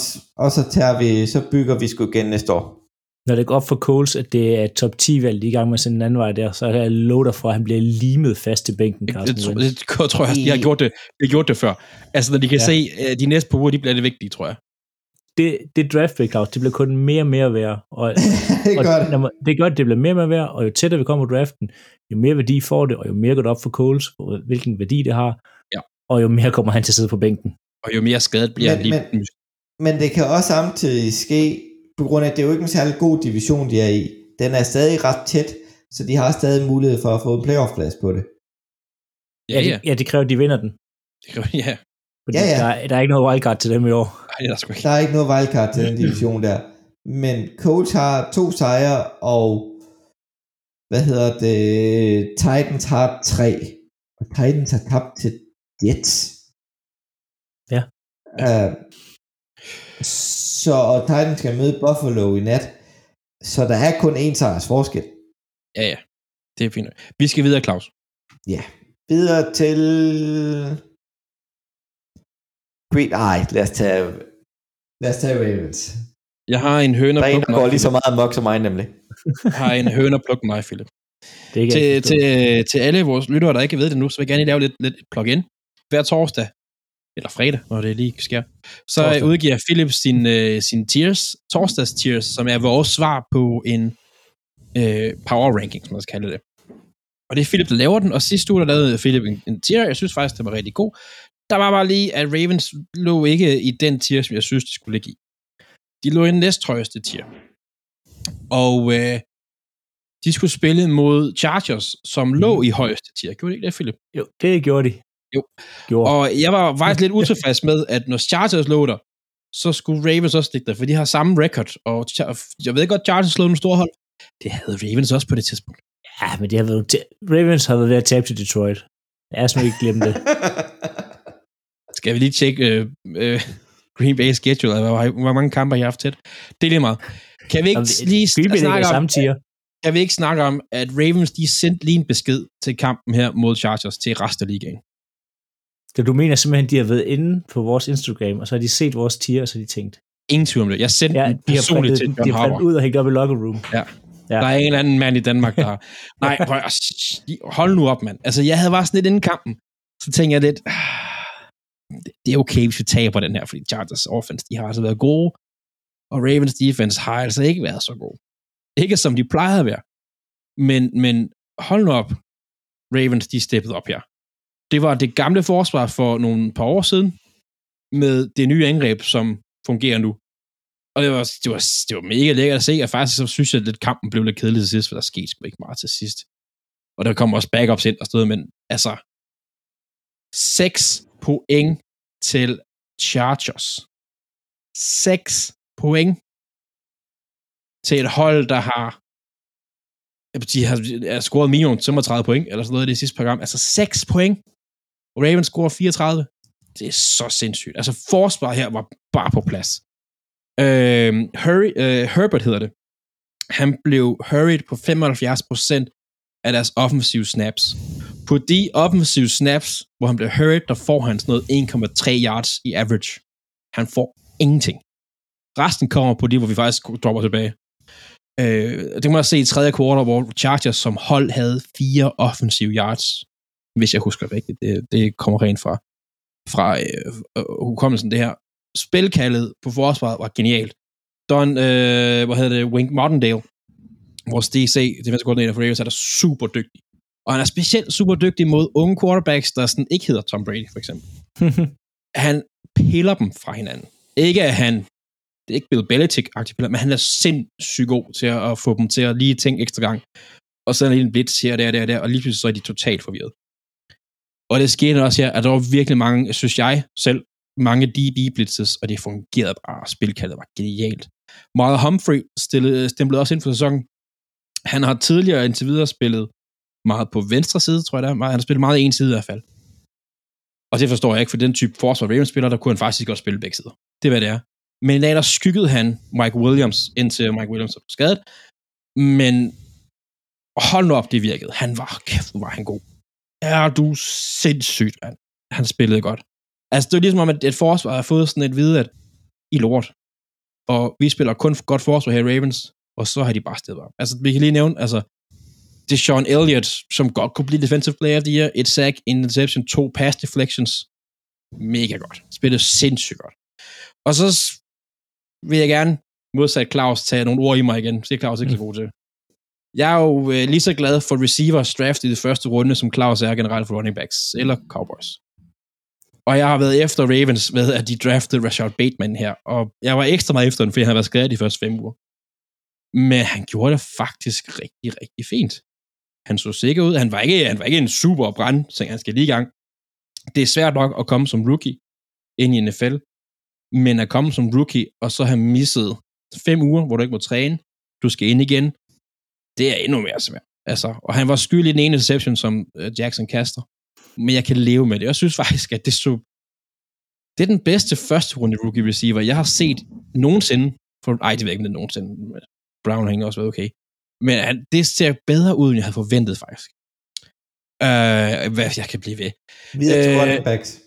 og så tager vi, så bygger vi sgu igen næste år.
Når det går op for Coles, at det er et top 10-valg, de er i gang med sende en anden vej der, så er jeg love dig for, at han bliver limet fast til bænken,
Det,
Carsten
det, det, det tror jeg, de har gjort det, de har gjort det før. Altså, når de kan
Ja.
ja. se, at de næste par uger, de bliver det vigtige, tror jeg.
Det, det draft pick, Claus, det bliver kun mere og mere værd. Og, [laughs]
det
og
gør det.
man- det gør, at det bliver mere og mere værd, og jo tættere vi kommer på draften, jo mere værdi får det, og jo mere går det op for Coles, hvilken værdi det har,
Ja.
og jo mere kommer han til at sidde på bænken.
Og jo mere skadet bliver
Men-
han lige...
men- Men det kan også samtidig ske, på grund af, at det er jo ikke en særlig god division, de er i. Den er stadig ret tæt, så de har stadig mulighed for at få en playoff-plads på det.
ja, ja.
det, ja, det kræver, at de vinder den.
Det kan- [laughs] ja.
Fordi
Ja, ja.
Der, er, der er ikke noget wildcard til dem i år.
Ej, det er der sgu ikke.
Der er ikke noget wildcard til den division der. Men Colts har to sejre, og hvad hedder det, Titans har tre. Og Titans har tabt til Jets.
Ja.
Uh, så og Titans skal møde Buffalo i nat. Så der er kun én sejrs forskel.
Ja, ja. Det er fint. Vi skal videre, Claus.
Videre til... Green, ej, lad os tage, lad os tage Ravens.
Jeg har en høne
Der
at
er en,
plukke
der går lige så meget amok som mig, nemlig.
Jeg har en høne at plukke mig, Philip.
Det
til, til,
forstået.
til alle vores lyttere, der ikke ved det nu, så vil jeg gerne lige lave lidt, lidt plug-in. Hver torsdag, eller fredag, når det lige sker, så
Torsdag.
torsdag. udgiver Philip sin, øh, sin tiers, torsdags tiers, som er vores svar på en øh, power ranking, som man skal kalde det. Og det er Philip, der laver den, og sidste uge, der lavede Philip en, en tier, jeg synes faktisk, det var rigtig god. Der var bare lige, at Ravens lå ikke i den tier, som jeg synes, de skulle ligge i. De lå i den næsthøjeste tier. Og øh, de skulle spille mod Chargers, som lå i højeste tier. Gjorde de ikke det, Philip?
Jo, det gjorde de.
Jo.
Gjorde.
Og jeg var faktisk lidt utilfreds med, at når Chargers lå der, så skulle Ravens også ligge der, for de har samme record. Og jeg ved godt, Chargers slog en stor hold. Det havde Ravens også på det tidspunkt.
Ja, men det har været, Ravens har været ved at tabe til Detroit. Jeg er simpelthen ikke glemme det. [laughs]
Skal vi lige tjekke øh, øh, [laughs] Green Bay schedule, eller hvor, hvor mange kampe har jeg haft tæt? Det er lige meget. Kan vi ikke lige
Green
snakke om,
tier.
kan vi ikke snakke om, at Ravens de sendte lige en besked til kampen her mod Chargers til resten af ligaen?
Så du mener simpelthen, de har været inde på vores Instagram, og så har de set vores tier, og så har de tænkt,
Ingen tvivl om det. Jeg sendte
ja,
den
de har
personligt
printet,
til John
de har printet ud og hængt op i locker room.
Ja.
Ja.
Der er en eller anden mand i Danmark, der... [laughs] Nej, prøv at... Hold nu op, mand. Altså, jeg havde bare sådan lidt inden kampen. Så tænkte jeg lidt det- er okay, hvis vi taber den her, fordi Chargers offense, de har altså været gode, og Ravens defense har altså ikke været så god. Ikke som de plejede at være. Men, men hold nu op. Ravens, de steppede op her. Det var det gamle forsvar for nogle par år siden, med det nye angreb, som fungerer nu. Og det var, det var, det var mega lækkert at se, og faktisk så synes jeg, at lidt kampen blev lidt kedelig til sidst, for der skete sgu ikke meget til sidst. Og der kom også backups ind og stod, men altså, 6 point til Chargers. 6 point til et hold, der har de har, har scoret minimum 35 point, eller sådan noget i det sidste program. Altså 6 point. Og Ravens scorer 34. Det er så sindssygt. Altså forsvaret her var bare på plads. Øh, Hurry, øh, Herbert hedder det. Han blev hurried på 75% af deres offensive snaps. På de offensive snaps, hvor han blev hurried, der får han sådan noget 1,3 yards i average. Han får ingenting. Resten kommer på de, hvor vi faktisk dropper tilbage. Øh, det må også se i tredje kvartal, hvor Chargers som hold havde fire offensive yards, hvis jeg husker rigtigt. Det, det kommer rent fra, fra øh, øh, hukommelsen, det her. Spilkaldet på forsvaret var genialt. Don, øh, hvad hedder det, Wink Martindale, vores DC, defensive coordinator for Ravens, er der super dygtig. Og han er specielt super dygtig mod unge quarterbacks, der sådan ikke hedder Tom Brady, for eksempel. [laughs] han piller dem fra hinanden. Ikke at han, det er ikke Bill Belichick-agtig piller, men han er sindssygt god til at, at få dem til at lige tænke ekstra gang. Og så er der lige en blitz her, der, der, der, og lige pludselig så er de totalt forvirret. Og det skete også her, at der var virkelig mange, synes jeg selv, mange DB blitzes, og det fungerede bare. Spilkaldet var genialt. Marlon Humphrey stillede, stemplede også ind for sæsonen. Han har tidligere indtil videre spillet meget på venstre side, tror jeg det er. Han har spillet meget en side i hvert fald. Og det forstår jeg ikke, for den type forsvar Ravens spiller, der kunne han faktisk godt spille begge sider. Det er, hvad det er. Men i dag, der skyggede han Mike Williams, indtil Mike Williams blev skadet. Men hold nu op, det virkede. Han var, kæft, var han god. Er du sindssygt, mand. Han spillede godt. Altså, det er ligesom om, at et forsvar har fået sådan et vide, at I lort. Og vi spiller kun godt forsvar her i Ravens, og så har de bare stedet op. Altså, vi kan lige nævne, altså, det er Sean Elliott, som godt kunne blive defensive player of the year, et sack, en interception, to pass deflections. Mega godt. Spillede sindssygt godt. Og så vil jeg gerne modsat Claus tage nogle ord i mig igen. Det er Claus ikke så god til. Jeg er jo øh, lige så glad for receivers draft i det første runde, som Claus er generelt for running backs, eller Cowboys. Og jeg har været efter Ravens med, at de draftede Rashad Bateman her, og jeg var ekstra meget efter den, fordi han havde været skadet de første fem uger. Men han gjorde det faktisk rigtig, rigtig fint. Han så sikker ud. Han var ikke, han var ikke en super brand, så han skal lige i gang. Det er svært nok at komme som rookie ind i NFL, men at komme som rookie, og så have misset fem uger, hvor du ikke må træne, du skal ind igen, det er endnu mere svært. Altså, og han var skyld i den ene interception, som øh, Jackson kaster. Men jeg kan leve med det. Jeg synes faktisk, at det så... Det er den bedste første runde rookie receiver, jeg har set nogensinde. For, ej, det ved jeg ikke, nogensinde. Brown har også været okay. Men han, det ser bedre ud, end jeg havde forventet, faktisk. Uh, hvad jeg kan blive ved.
Videre til
Øh,
running backs.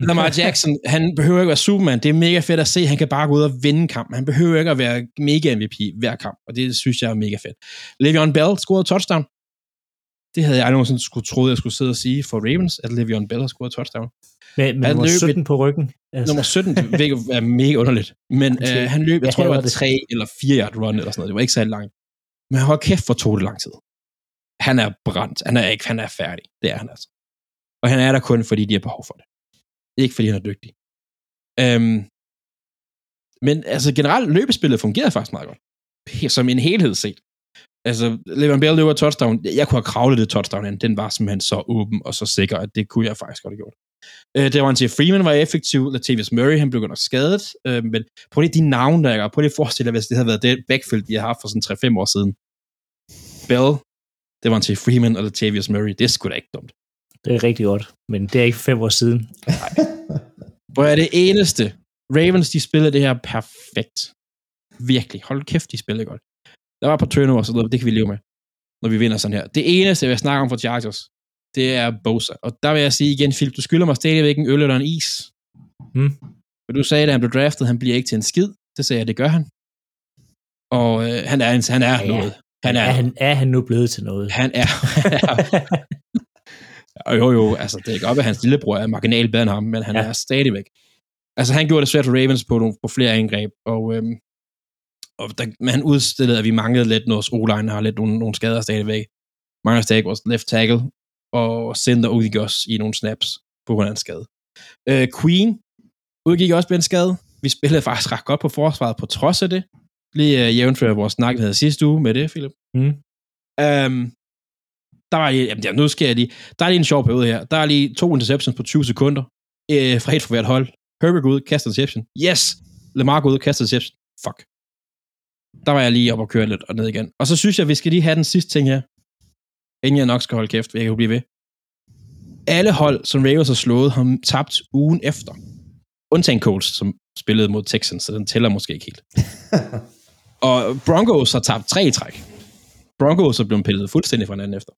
Lamar Jackson, han behøver ikke at være Superman. Det er mega fedt at se. Han kan bare gå ud og vinde kampen. Han behøver ikke at være mega MVP hver kamp, og det synes jeg er mega fedt. Le'Veon Bell scorede touchdown. Det havde jeg aldrig nogensinde skulle troet, jeg skulle sidde og sige for Ravens, at Le'Veon Bell har scoret touchdown.
Med, med
Han
nummer
løb
17 på ryggen. Altså,
Nummer 17, hvilket er mega underligt. Men
Okay.
øh, han løb, jeg
Jeg
tror det var
det.
3 eller 4 yard run eller sådan noget. Det var ikke særlig langt. Men hold kæft, hvor tog det lang tid. Han er brændt. Han er ikke, han er færdig. Det er han altså. Og han er der kun, fordi de har behov for det. Ikke fordi han er dygtig. Øhm, men altså generelt, løbespillet fungerede faktisk meget godt. Som en helhed set. Altså, Levan Bell løber touchdown. Jeg kunne have kravlet det touchdown ind. Den var simpelthen så åben og så sikker, at det kunne jeg faktisk godt have gjort. Øh, det var til Freeman var effektiv. Latavius Murray, han blev godt nok skadet. Øh, men på det de navne, der er, på det forestiller jeg, hvis det havde været det backfield, de har haft for sådan 3-5 år siden. Bell, det var til Freeman og Latavius Murray. Det er sgu da ikke dumt.
det er rigtig godt, men det er ikke fem år siden. [laughs]
Hvor er det eneste. Ravens, de spillede det her perfekt. Virkelig. Hold kæft, de spillede godt. Der var et par turnovers, så det kan vi leve med, når vi vinder sådan her. Det eneste, jeg vil snakke om for Chargers, det er Bosa. Og der vil jeg sige igen, Philip, du skylder mig stadigvæk en øl eller en is.
Mm.
For du sagde, at han blev draftet, han bliver ikke til en skid. Det sagde jeg, det gør han. Og øh, han er, en, han er
Ja,
noget. Han er,
er, han, er han nu blevet til noget?
han er, Og [laughs] jo, jo, altså det er godt, at hans lillebror er marginalt bedre end ham, men han ja.
Ja.
er stadigvæk. Altså han gjorde det svært for Ravens på, nogle, på flere angreb, og, øhm, og der, men han udstillede, at vi manglede lidt, når O-line har lidt nogle, nogle skader stadigvæk. Mangler stadig vores left tackle, og Center udgik også i nogle snaps på grund af en skade. Øh, Queen udgik også med en skade. Vi spillede faktisk ret godt på forsvaret på trods af det. Lige uh, jævnfør vores snak, vi havde sidste uge med det, Philip.
Mm.
Um, der var lige, jamen, ja, nu skal jeg lige, der er lige en sjov periode her. Der er lige to interceptions på 20 sekunder, øh, fra et for hvert hold. Herbert går ud, kaster interception. Yes! Lamar går ud, kaster interception. Fuck. Der var jeg lige op og køre lidt og ned igen. Og så synes jeg, vi skal lige have den sidste ting her, inden jeg nok skal holde kæft, jeg kan jo blive ved. Alle hold, som Ravens har slået, har tabt ugen efter. undtagen Colts, som spillede mod Texans, så den tæller måske ikke helt. [laughs] og Broncos har tabt tre i træk. Broncos er blevet pillet fuldstændig fra hinanden efter.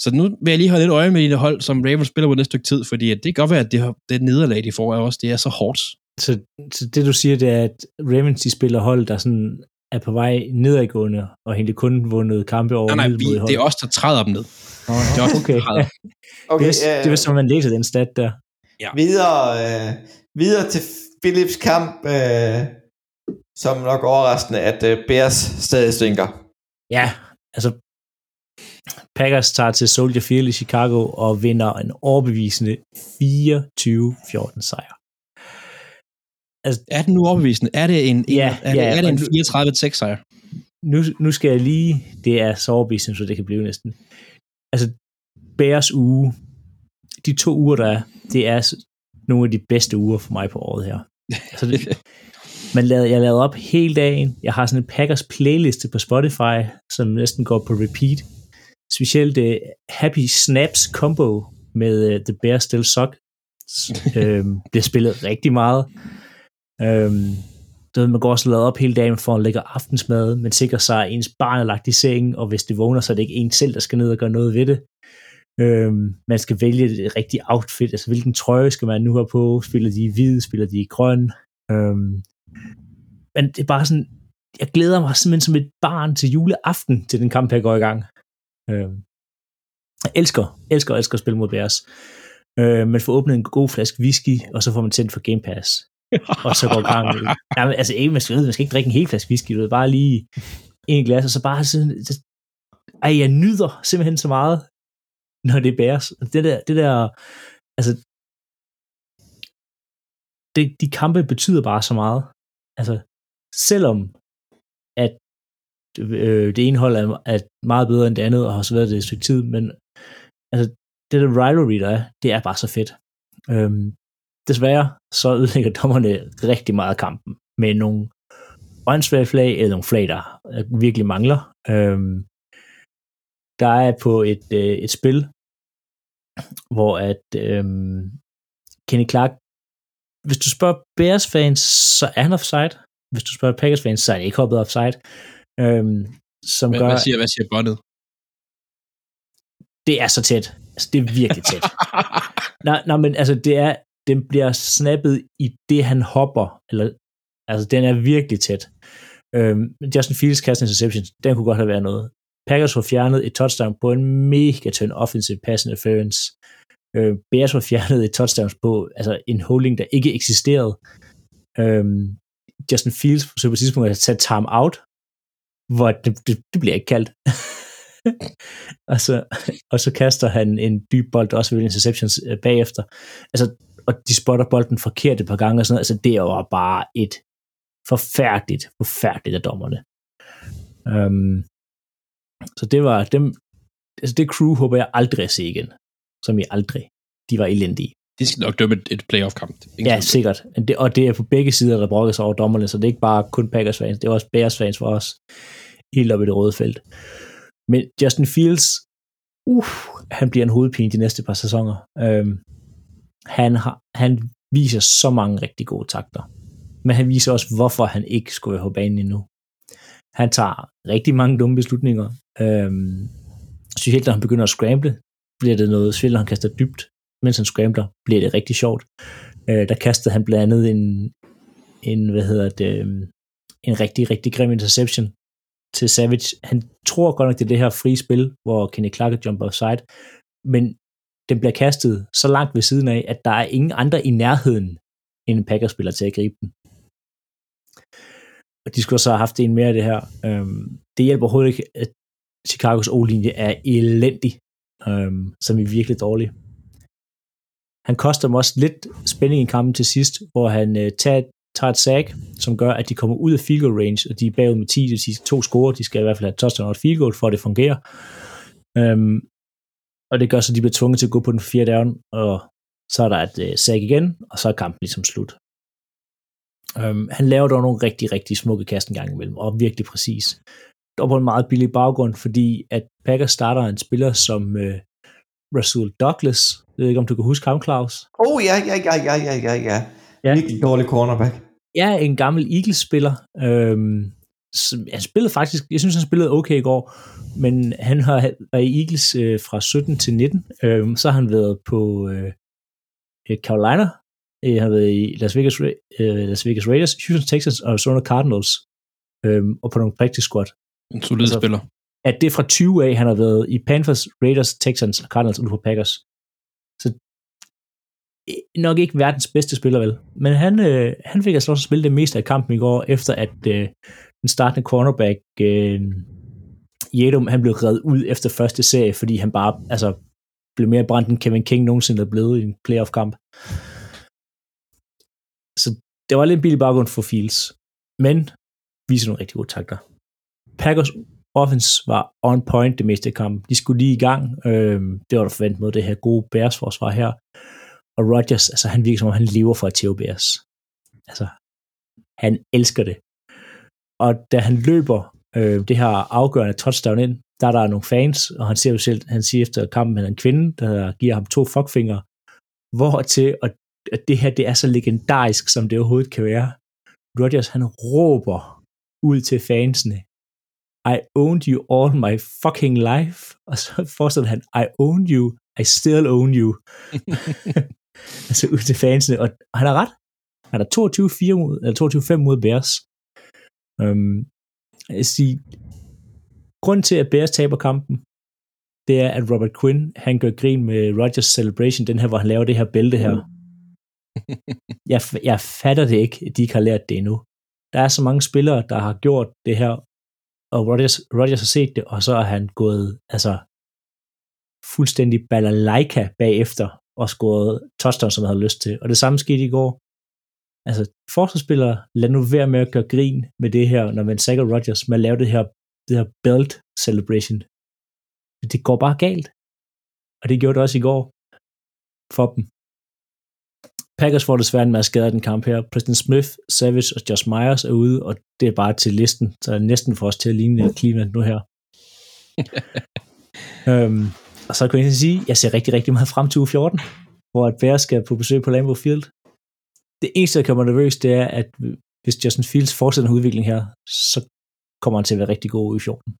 Så nu vil jeg lige holde lidt øje med det hold, som Ravens spiller på næste stykke tid, fordi det kan godt være, at det, det nederlag, de får, er også det er så hårdt.
Så, så det du siger, det er, at Ravens de spiller hold, der sådan er på vej nedadgående, og egentlig kun vundet kampe over
Nej, nej, vi, det er os, der træder dem ned.
Oh,
Det er os,
okay.
træder. [laughs]
Okay,
det, er,
øh,
det var som man læser den stat der.
videre, øh, videre til Philips kamp, øh, som nok overraskende, at øh, Bears stadig stinker.
Ja, altså Packers tager til Soldier Field i Chicago og vinder en overbevisende 24-14 sejr.
Er den nu overbevisende? Er det en,
Ja,
er det,
ja,
er det en
og nu-
34-6 sejr?
Nu, nu skal jeg lige, det er så overbevisende, så det kan blive næsten. Altså, Bears uge, de to uger, der er, det er nogle af de bedste uger for mig på året her. Altså, det, [laughs] man lavede, jeg lavede op hele dagen. Jeg har sådan en Packers playliste på Spotify, som næsten går på repeat. Specielt uh, Happy Snaps combo med uh, The Bear Still Suck [laughs] øhm, bliver spillet rigtig meget. Øhm, du ved, man går også lavet op hele dagen for at lægge aftensmad, men sikrer sig, at ens barn er lagt i sengen, og hvis det vågner, så er det ikke en selv, der skal ned og gøre noget ved det. Øhm, man skal vælge det rigtige outfit, altså hvilken trøje skal man nu have på, spiller de i hvid, spiller de i grøn. Øhm, men det er bare sådan, jeg glæder mig simpelthen som et barn til juleaften, til den kamp jeg går i gang. Øhm, jeg elsker, elsker, elsker at spille mod Bears. Øh, man får åbnet en god flaske whisky, og så får man tændt for Game Pass og så går gang. Nej, men, altså, ikke, man, skal, man skal ikke drikke en hel flaske whisky, du ved, bare lige en glas, og så bare sådan, det, ej, jeg nyder simpelthen så meget, når det bæres. Det der, det der altså, det, de kampe betyder bare så meget. Altså, selvom at øh, det ene hold er, er meget bedre end det andet, og har så været det et stykke tid, men altså, det der rivalry, der er, det er bare så fedt. Øhm, desværre, så ødelægger dommerne rigtig meget af kampen, med nogle åndssvage flag, eller nogle flag, der virkelig mangler. Øhm, der er på et, øh, et spil, hvor at øhm, Kenny Clark, hvis du spørger Bears fans, så er han offside. Hvis du spørger Packers fans, så er han ikke hoppet offside. Øhm, som
Hvad,
gør,
hvad, siger, hvad siger båndet?
det er så tæt. Altså, det er virkelig tæt. [laughs] nej, nej, men altså, det er, den bliver snappet i det, han hopper. Eller, altså, den er virkelig tæt. Øhm, Justin Fields kast interception, den kunne godt have været noget. Packers får fjernet et touchdown på en mega tynd offensive pass interference. Øh, Bears får fjernet et touchdown på altså en holding, der ikke eksisterede. Øhm, Justin Fields så på et tidspunkt at tage time out, hvor det, det, det bliver ikke kaldt. [laughs] og, så, og så kaster han en dyb bold, også ved interceptions øh, bagefter. Altså, og de spotter bolden forkert et par gange og sådan noget. Altså, det var bare et forfærdeligt, forfærdeligt af dommerne. Um, så det var dem, altså det crew håber jeg aldrig at se igen. Som i aldrig. De var elendige.
De skal nok dømme et, et playoff-kamp.
Ja,
tvivl.
sikkert. Det, og det er på begge sider, der brokker sig over dommerne, så det er ikke bare kun Packers fans, det er også Bears fans for os, helt oppe i det røde felt. Men Justin Fields, uh, han bliver en hovedpine de næste par sæsoner. Øhm, han, har, han viser så mange rigtig gode takter. Men han viser også, hvorfor han ikke skulle være på banen endnu. Han tager rigtig mange dumme beslutninger. Øhm, specielt når han begynder at scramble, bliver det noget, specielt når han kaster dybt, mens han scrambler, bliver det rigtig sjovt. Øh, der kastede han blandt andet en, en hvad hedder det, øhm, en rigtig, rigtig grim interception til Savage. Han tror godt nok, det er det her frie spil, hvor Kenny Clark jumper offside, men den bliver kastet så langt ved siden af, at der er ingen andre i nærheden end en Packers-spiller til at gribe den. Og de skulle så have haft en mere af det her. Øhm, det hjælper overhovedet ikke, at Chicagos O-linje er elendig, øhm, som er virkelig dårlig. Han koster dem også lidt spænding i kampen til sidst, hvor han øh, tager, tager et sack, som gør, at de kommer ud af field goal range, og de er bagud med 10, det vil sige to score, de skal i hvert fald have touchdown og et field goal, for at det fungerer. Øhm, og det gør så, at de bliver tvunget til at gå på den fjerde down, og så er der et øh, sack igen, og så er kampen ligesom slut. Øhm, han laver dog nogle rigtig, rigtig smukke kast en gang imellem, og virkelig præcis. Dog på en meget billig baggrund, fordi at Packers starter en spiller som øh, Rasul Douglas. Jeg ved ikke, om du kan huske ham, Claus?
Oh, ja, ja, ja, ja, ja, ja, ja.
Ja.
Virkelig dårlig cornerback.
Er en gammel Eagles-spiller. Øhm, han spillede faktisk, jeg synes, han spillede okay i går, men han har været i Eagles øh, fra 17 til 19. Øhm, så har han været på øh, Carolina, øh, han har været i Las Vegas, øh, Las Vegas Raiders, Houston Texans og Arizona Cardinals, øhm, og på nogle practice squad.
En solid
Altså,
spiller.
At det er fra 20 af, han har været i Panthers, Raiders, Texans og Cardinals og nu på Packers. Så øh, nok ikke verdens bedste spiller, vel? Men han, øh, han fik altså også spille det meste af kampen i går, efter at øh, den startende cornerback, øh, Jedum, han blev reddet ud efter første serie, fordi han bare altså, blev mere brændt end Kevin King nogensinde er blevet i en playoff-kamp. Så det var lidt en billig baggrund for Fields. Men viser nogle rigtig gode takter. Packers offense var on point det meste af kampen. De skulle lige i gang. Øh, det var der forventet mod det her gode Bears forsvar her. Og Rodgers, altså han virker som om han lever for at tæve Bears. Altså, han elsker det. Og da han løber øh, det her afgørende touchdown ind, der er der nogle fans, og han siger jo selv, han siger efter kampen, at han er en kvinde, der giver ham to fuckfingre, hvor til, og at det her, det er så legendarisk, som det overhovedet kan være. Rodgers, han råber ud til fansene, I owned you all my fucking life. [laughs] Og så fortsætter han, I owned you, I still own you. [laughs] [laughs] altså ud til fansene, og han har ret. Han er 22-4 mod, eller 22-5 mod Bears. Um, jeg siger, grund til, at Bears taber kampen, det er, at Robert Quinn, han gør grin med Rodgers Celebration, den her, hvor han laver det her bælte her. [laughs] Jeg, jeg fatter det ikke, at de ikke har lært det endnu. Der er så mange spillere, der har gjort det her, og Rodgers, Rodgers har set det, og så er han gået, altså, fuldstændig balalaika bagefter, og scoret touchdown, som han havde lyst til. Og det samme skete i går. Altså, forsvarsspillere, lad nu være med at gøre grin med det her, når man sækker Rodgers med at lave det her, det her belt celebration. Det går bare galt. Og det gjorde det også i går for dem. Packers får desværre en masse skader i den kamp her. Preston Smith, Savage og Josh Myers er ude, og det er bare til listen, så er næsten for os til at ligne Cleveland nu her. [laughs] øhm, og så kan jeg sige, at jeg ser rigtig, rigtig meget frem til uge 14, hvor at Bears skal på besøg på Lambeau Field. Det eneste, der kommer nervøs, det er, at hvis Justin Fields fortsætter en udvikling her, så kommer han til at være rigtig god uge 14.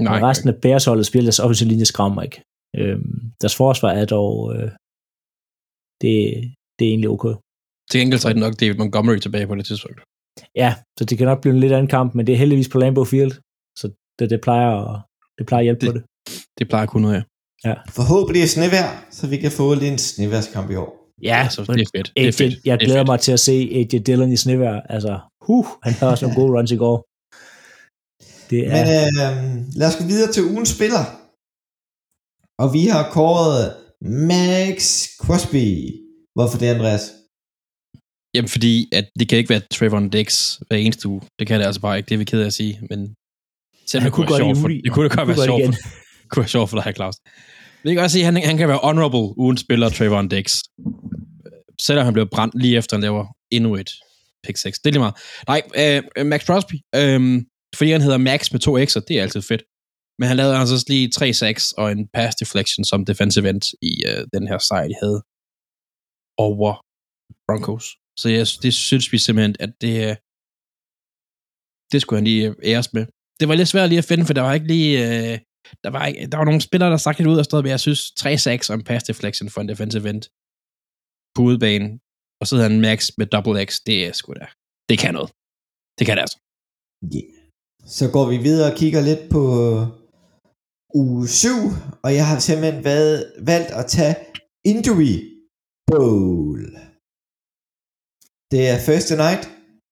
Nej, Men resten af Bears holdet spiller deres offensive linje skræmmer ikke. Øhm, deres forsvar er dog øh, det, det er egentlig okay.
Til gengæld så er det nok David Montgomery tilbage på det tidspunkt.
Ja, så det kan nok blive en lidt anden kamp, men det er heldigvis på Lambeau Field, så det, det plejer at, det plejer at hjælpe
det,
på det.
Det plejer kun noget, ja.
ja.
Forhåbentlig er snevær, så vi kan få lidt en sneværdskamp i år.
Ja,
altså, det er fedt. Det er fedt.
Jeg
er
glæder
fedt.
mig til at se AJ Dillon i snevær. Altså, huh, han har også nogle gode runs i går. Det er...
Men øh, lad os gå videre til ugens spiller. Og vi har kåret Max Crosby. Hvorfor det, Andreas?
Jamen, fordi at det kan ikke være Trayvon Dix hver eneste uge. Det kan det altså bare ikke. Det er vi ked af at sige. Men selv
Han
det kunne,
kunne
være
godt
sjovt for, det kunne da godt være
kunne
sjovt for, kunne være sjovt for dig, Claus. Vi kan også sige, at han, han kan være honorable ugen spiller Trayvon Dix. Øh, selvom han blev brændt lige efter, han laver endnu et pick 6. Det er lige meget. Nej, øh, Max Crosby. Øh, fordi han hedder Max med to x'er, det er altid fedt. Men han lavede altså også lige 3-6 og en pass deflection som defensive end i øh, den her sejr, de havde over Broncos. Så jeg, det synes vi simpelthen, at det, øh, det skulle han lige æres med. Det var lidt svært lige at finde, for der var ikke lige... Øh, der, var der var nogle spillere, der sagde lidt ud af stedet, men jeg synes 3 sacks og en pass deflection for en defensive end på udebane, og så hedder han Max med double X, det er sgu da. Det kan noget. Det kan det altså.
Yeah. Så går vi videre og kigger lidt på øh, uge 7, og jeg har simpelthen været, valgt at tage Injury Bowl. Det er første night.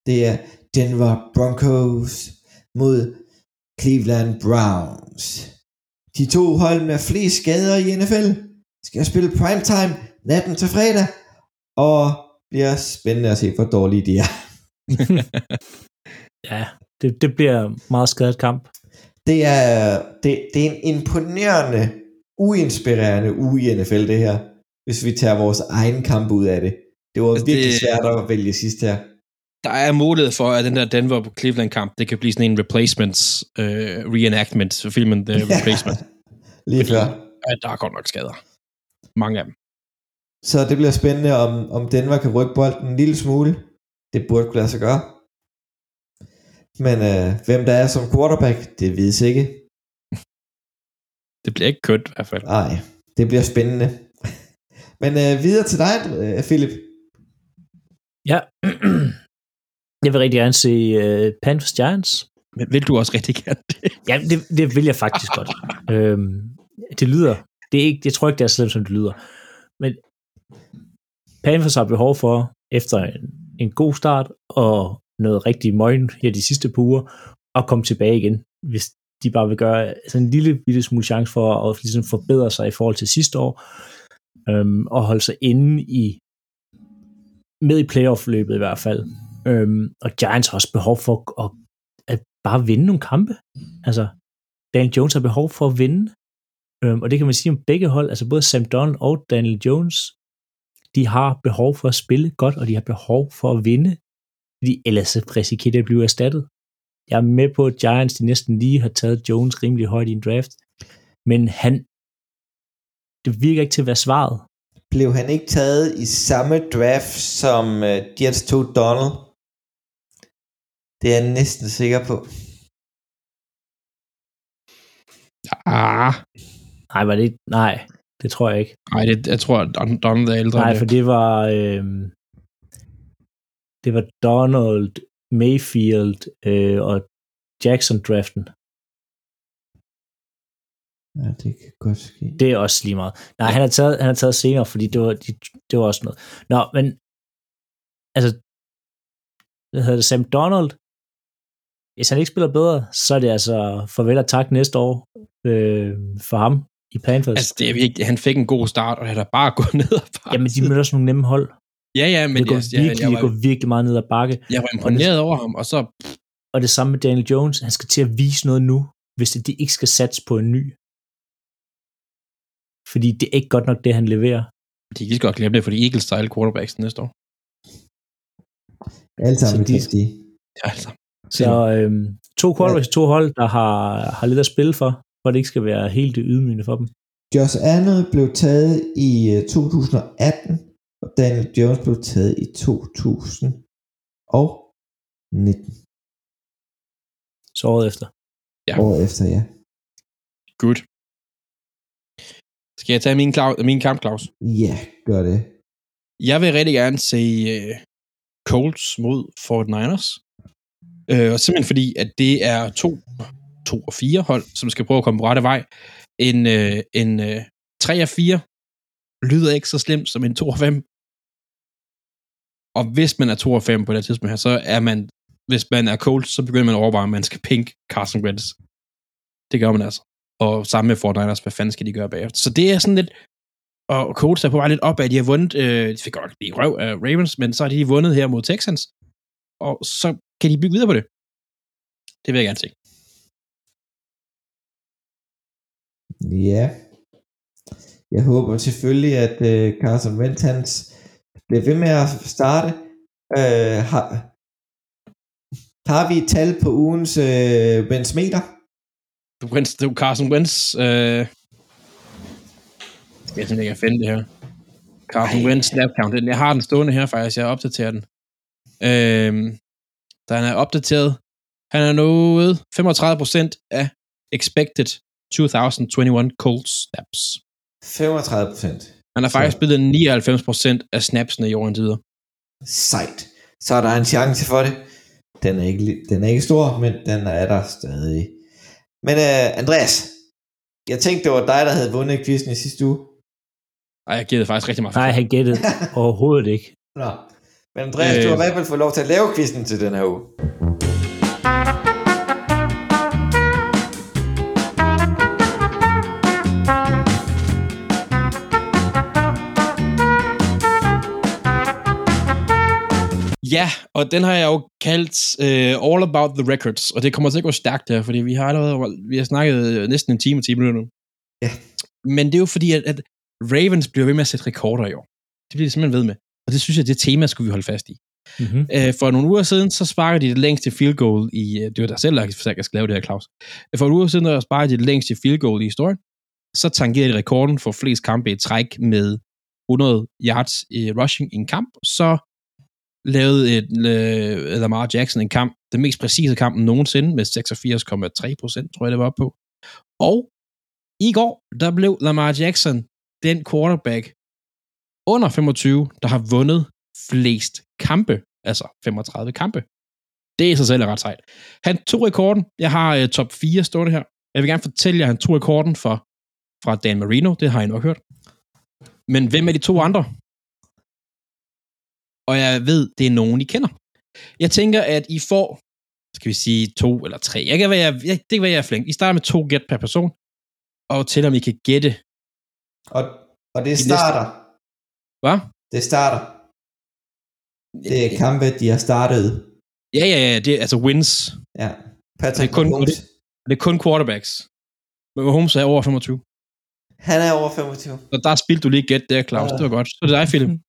Det er Denver Broncos mod Cleveland Browns. De to hold med flest skader i NFL skal spille primetime natten til fredag, og bliver spændende at se, hvor dårlige de er. [laughs]
ja, det, det bliver meget skadet kamp.
Det er, det, det er en imponerende, uinspirerende uge i NFL, det her. Hvis vi tager vores egen kamp ud af det. Det var
Altså,
virkelig
det-
svært at vælge sidst her.
Der er mulighed for, at den der Denver på Cleveland kamp, det kan blive sådan en replacements uh, reenactment, så filmen The Replacement. [laughs]
Lige før.
Ja, der er godt nok skader. Mange af dem.
Så det bliver spændende, om, om Denver kan rykke bolden en lille smule. Det burde kunne lade sig gøre. Men øh, hvem der er som quarterback, det vides ikke.
Det bliver ikke kønt i hvert fald.
Nej, det bliver spændende. Men øh, videre til dig, øh, Philip.
Ja. [clears throat] Jeg vil rigtig gerne se uh, Panthers Giants.
Men vil du også rigtig gerne det?
Ja, det, det vil jeg faktisk godt. [laughs] øhm, det lyder, det er ikke, jeg tror ikke, det er så slemt, som det lyder. Men Panthers har behov for, efter en, en god start og noget rigtig møgen her de sidste par uger, at komme tilbage igen, hvis de bare vil gøre altså en lille bitte smule chance for at ligesom forbedre sig i forhold til sidste år, øhm, og holde sig inde i med i playoff-løbet i hvert fald. Øhm, og Giants har også behov for at, at bare vinde nogle kampe. Altså, Daniel Jones har behov for at vinde. Øhm, og det kan man sige om begge hold, altså både Sam Donald og Daniel Jones, de har behov for at spille godt, og de har behov for at vinde, fordi ellers risikerer det at blive erstattet. Jeg er med på, at Giants de næsten lige har taget Jones rimelig højt i en draft, men han, det virker ikke til at være svaret.
Blev han ikke taget i samme draft, som øh, uh, Jets tog Donald? Det er jeg næsten sikker på.
Ah,
Nej, var det ikke? Nej, det tror jeg ikke.
nej, det, jeg tror, at Don- Donald er ældre.
Nej, for
det.
det var, øh, det var Donald, Mayfield øh, og Jackson draften.
Ja, det kan godt ske.
Det er også lige meget. Nej, han har taget, han har taget senere, fordi det var, de, det var også noget. Nå, men altså, hvad hedder det, Sam Donald, hvis han ikke spiller bedre, så er det altså farvel og tak næste år øh, for ham i Panthers.
Altså, det er virkelig, han fik en god start, og han er bare [laughs] gået ned og bare.
Jamen, de møder også nogle nemme hold.
ja, ja, men
det går,
jeg,
virkelig,
jeg,
det går
var,
virkelig meget ned ad bakke.
jeg var imponeret over ham, og så,
Og det samme med Daniel Jones. Han skal til at vise noget nu, hvis de ikke skal satse på en ny. Fordi det er ikke godt nok, det han leverer.
de kan lige så godt glemme det, for de Eagles style quarterbacks næste år.
Alle sammen
de-.
Ja, altså.
Så øhm, to quarterbacks, to hold, der har, har lidt at spille for, for det ikke skal være helt ydmygende for dem.
Josh Allen blev taget i øh, 2018, og Daniel Jones blev taget i 2019.
Så året efter.
Ja.
År efter, ja.
Good. Skal jeg tage min, klau- min kamp, Claus?
Ja, gør det.
Jeg vil rigtig gerne se uh, Colts mod 49ers. Øh, og simpelthen fordi, at det er to, to og fire hold, som skal prøve at komme på rette vej. En, øh, en øh, 3 og 4 lyder ikke så slemt som en 2 og 5. Og hvis man er 2 og 5 på det her tidspunkt her, så er man, hvis man er cold, så begynder man at overveje, at man skal pink Carson Wentz. Det gør man altså. Og sammen med 49ers, hvad fanden skal de gøre bagefter? Så det er sådan lidt, og Colts er på vej lidt op at de har vundet, øh, de fik godt lige røv af Ravens, men så har de vundet her mod Texans, og så kan de bygge videre på det. Det vil jeg gerne se.
Ja. Jeg håber selvfølgelig, at øh, Carson Wentz hans bliver ved med at starte. Øh, har, har vi et tal på ugens øh, Wentz meter?
Wentz, det er Carson Wentz. Øh, jeg simpelthen ikke finde det her. Carson. Wentz snap count. Jeg har den stående her faktisk. Jeg opdaterer den. Øh, den er opdateret. Han er nået 35% af expected 2021 Colts snaps.
35 procent.
Han har faktisk spillet 99% af snapsene i år indtil videre.
Sejt. Så er der en chance for det. Den er ikke, den er ikke stor, men den er der stadig. Men øh, Andreas, jeg tænkte, det var dig, der havde vundet quizzen i sidste uge.
Ej, jeg det faktisk rigtig meget.
Nej, han gættede [laughs] overhovedet ikke.
Nå. Men Andreas, øh... du har
Øh.
i hvert fald fået lov til at lave quizzen til den her uge.
Ja, og den har jeg jo kaldt uh, All About the Records, og det kommer til at gå stærkt her, fordi vi har allerede vi har snakket øh, næsten en time og 10 minutter nu.
Ja.
Men det er jo fordi, at, at Ravens bliver ved med at sætte rekorder i år. Det bliver de simpelthen ved med. Og det synes jeg, det tema skulle vi holde fast i.
Mm-hmm.
Uh, for nogle uger siden, så sparkede de det længste field goal i... Uh, det var der selv, der jeg skal lave det her, Claus. Uh, for nogle uger siden, der sparkede de det længste field goal i historien. Så tangerede de rekorden for flest kampe i træk med 100 yards i rushing i en kamp, så lavede et, øh, Lamar Jackson en kamp, den mest præcise kamp nogensinde, med 86,3 procent, tror jeg det var på. Og i går, der blev Lamar Jackson den quarterback under 25, der har vundet flest kampe, altså 35 kampe. Det i sig selv er ret sejt. Han tog rekorden. Jeg har uh, top 4 stående her. Jeg vil gerne fortælle jer, at han tog rekorden for, fra Dan Marino. Det har I nok hørt. Men hvem er de to andre? Og jeg ved, det er nogen, I kender. Jeg tænker, at I får, skal vi sige, to eller tre. Jeg kan være, jeg, det kan være, jeg er flink. I starter med to gæt per person, og til om I kan gætte.
Og, og det
De
starter.
Hvad?
Det starter. Det er kampe, de har startet.
Ja, ja, ja, det er altså wins.
Ja. Patrick
Det er kun-
Mahomes,
Det er kun quarterbacks. Men Mahomes er over 25.
han er over 25.
Så der spildte du lige gæt der, Claus.
Ja.
Det var godt. Så er det dig, Philip. [laughs]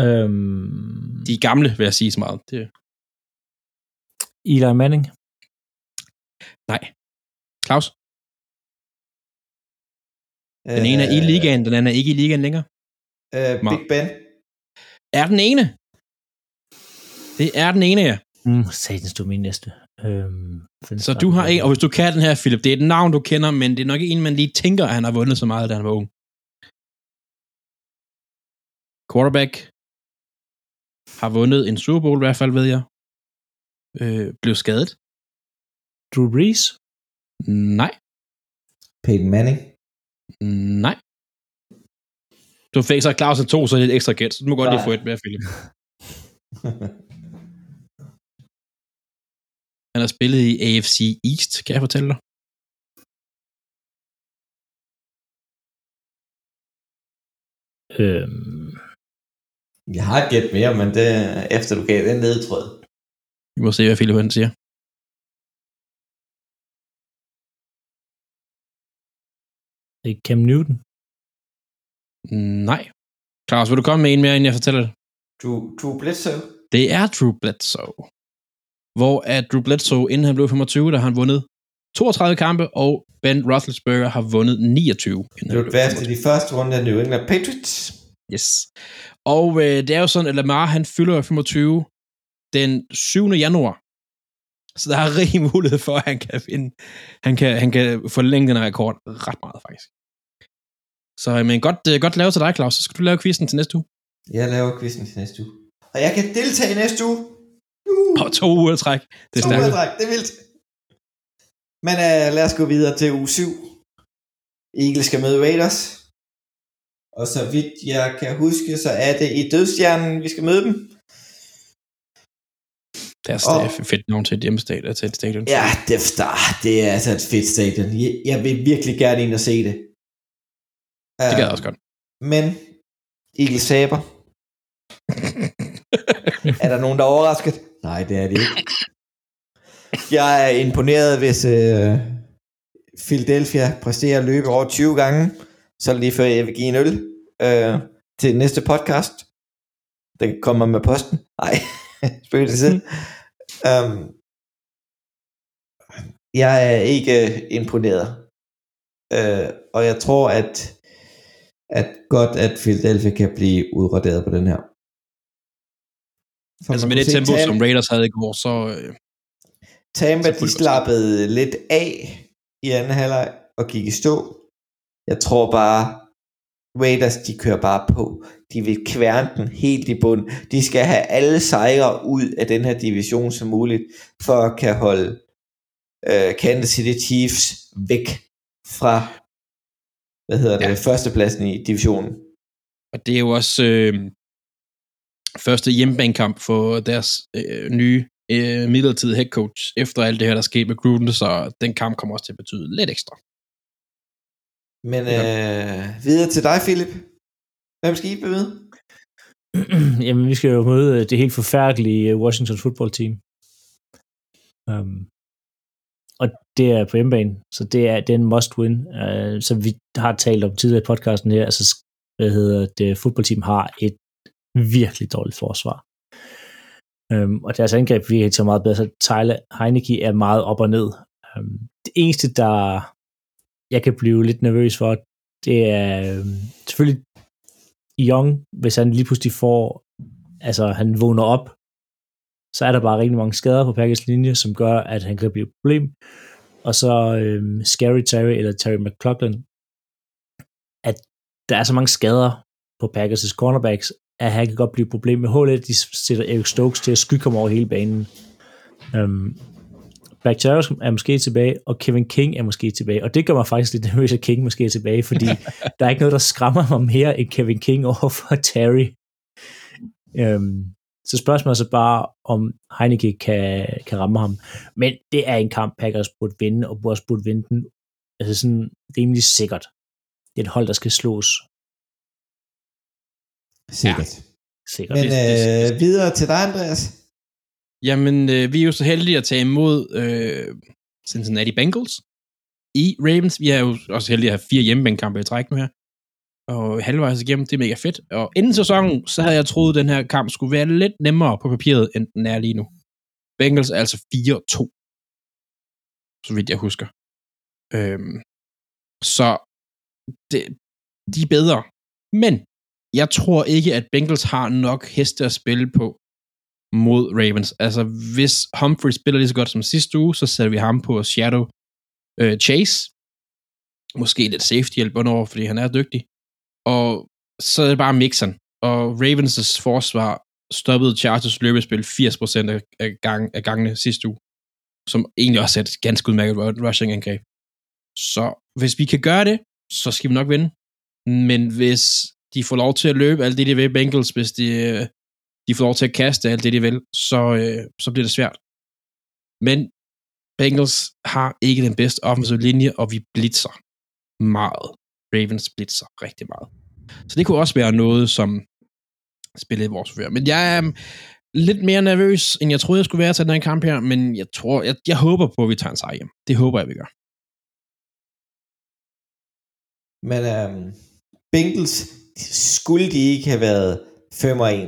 Øhm,
De er gamle, vil jeg sige så meget. Det,
Eli Manning.
nej. Claus, den ene er i ligaen, den anden er ikke i ligaen længere.
Øh, Big Ben.
Er den ene? Det er den ene, ja.
Mm, satans, du er min næste. Øhm,
Så du har en, og hvis du kan den her, Philip, det er et navn, du kender, men det er nok ikke en, man lige tænker, at han har vundet så meget, da han var ung. Quarterback har vundet en Super Bowl i hvert fald, ved jeg. Øh, blev skadet.
Drew Brees.
Nej.
Peyton Manning.
Nej. Du fik så Claus en to, så er et ekstra gæt, så du må godt
Nej.
lige få et mere, Philip. [laughs] Han har spillet i AFC East, kan jeg fortælle dig.
Øhm,
Jeg har et gæt mere, men det er efter du gav den ledetråd.
Vi må se, hvad Philip han siger.
det er Cam Newton.
Nej. Claus, vil du komme med en mere, inden jeg fortæller det?
Drew, Drew Bledsoe.
Det er Drew Bledsoe. Hvor at Drew Bledsoe, inden han blev 25, der har han vundet 32 kampe, og Ben Roethlisberger har vundet 29. Inden
Blev
han
draftet i første runde af New England Patriots.
Yes. Og øh, det er jo sådan, at Lamar, han fylder 25 den 7. januar. Så der er rig mulighed for, at han kan finde, han kan, han kan forlænge den rekord ret meget, faktisk. Så øh, men godt, øh, godt lavet til dig, Claus. Så skal du lave quizzen til næste uge.
Jeg laver quizzen til næste uge. Og jeg kan deltage næste uge. Uh,
Og to uger træk. Det er
to
stærkt.
udtræk, det er vildt. Men uh, lad os gå videre til uge 7. Eagles skal møde Raiders. Og så vidt jeg kan huske, så er det i dødstjernen, vi skal møde dem.
Det er,
Og-
det er fedt navn til et hjemmestadion. Til et stadion.
Ja, Death Star, det er altså et fedt stadion. Jeg, jeg vil virkelig gerne ind og se det.
Det gad jeg også godt.
Men Eagles taber. [laughs] er der nogen, der er overrasket? Nej, det er det ikke. Jeg er imponeret, hvis øh, Philadelphia præsterer at løbe over 20 gange, så lige før, jeg vil give en øl øh, til næste podcast. Den kommer med posten. Nej, [laughs] spøg det selv. um, jeg er ikke imponeret. Øh, og jeg tror, at, at godt, at Philadelphia kan blive udraderet på den her. For
Altså med det tempo,
Tam-
som Raiders havde i går, så... Øh,
Tampa,
Så
de slappede lidt af i anden halvleg og gik i stå. Jeg tror bare, Raiders, de kører bare på. De vil kværne den helt i bund. De skal have alle sejre ud af den her division som muligt, for at kan holde øh, Kansas City Chiefs væk fra, hvad hedder det, ja. førstepladsen i divisionen.
og det er jo også øh, første hjemmebanekamp for deres øh, nye øh, midlertidige head coach, efter alt det her, der er sket med Gruden, så den kamp kommer også til at betyde lidt ekstra.
Men øh, videre til dig, Philip. Hvem skal I bemøde? [clears throat]
Jamen, vi skal jo møde øh, det helt forfærdelige øh, Washington football team. Um, og det er på hjemmebane, så det er, det er en must win. Øh, uh, som vi har talt om tidligere i podcasten her, altså, hvad hedder det, fodboldteam har et virkelig dårligt forsvar. Um, og deres angreb virker ikke så meget bedre, så Tyler Heineke er meget op og ned. Um, det eneste, der jeg kan blive lidt nervøs for, det er um, selvfølgelig Young, hvis han lige pludselig får, altså han vågner op, så er der bare rigtig mange skader på Packers linje, som gør, at han kan blive et problem. Og så øhm, Scary Terry eller Terry McLaughlin, at der er så mange skader på Packers' cornerbacks, at han kan godt blive et problem med hullet. De sætter Eric Stokes til at skygge ham over hele banen. Øhm, Charles er måske tilbage, og Kevin King er måske tilbage. Og det gør mig faktisk lidt nervøs, at King måske er tilbage, fordi [laughs] der er ikke noget, der skræmmer mig mere end Kevin King over for Terry. Øhm, så spørgsmålet er så bare, om Heineke kan, kan ramme ham. Men det er en kamp, Packers burde vinde, og burde også burde vinde den altså sådan rimelig sikkert. Det er et hold, der skal slås
Sikkert.
sikkert.
Men øh, videre til dig, Andreas.
Jamen, øh, vi er jo så heldige at tage imod øh, Cincinnati Bengals i Ravens. Vi er jo også heldige at have fire hjemmebanekampe i træk nu her. Og halvvejs igennem, det er mega fedt. Og inden sæsonen, så havde jeg troet, at den her kamp skulle være lidt nemmere på papiret, end den er lige nu. Bengals er altså 4-2. Så vidt jeg husker. Øhm, så det, de er bedre. Men jeg tror ikke, at Bengals har nok heste at spille på mod Ravens. Altså, hvis Humphrey spiller lige så godt som sidste uge, så sætter vi ham på Shadow øh, Chase. Måske lidt safety hjælp under, fordi han er dygtig. Og så er det bare mixeren. Og Ravens' forsvar stoppede Chargers løbespil 80% af, af, gang, af gangene sidste uge. Som egentlig også er et ganske udmærket rushing angreb. Så hvis vi kan gøre det, så skal vi nok vinde. Men hvis de får lov til at løbe alt det, de vil Bengals, hvis de, øh, de får lov til at kaste alt det, de vil, så, øh, så bliver det svært. Men Bengals har ikke den bedste offensive linje, og vi blitzer meget. Ravens blitzer rigtig meget. Så det kunne også være noget, som spillede i vores favør. Men jeg er lidt mere nervøs, end jeg troede, jeg skulle være til den her kamp her, men jeg tror, jeg, jeg håber på, at vi tager en sejr hjem. Det håber jeg, vi gør.
Men øhm, Bengals, skulle de ikke have været 5 og 1?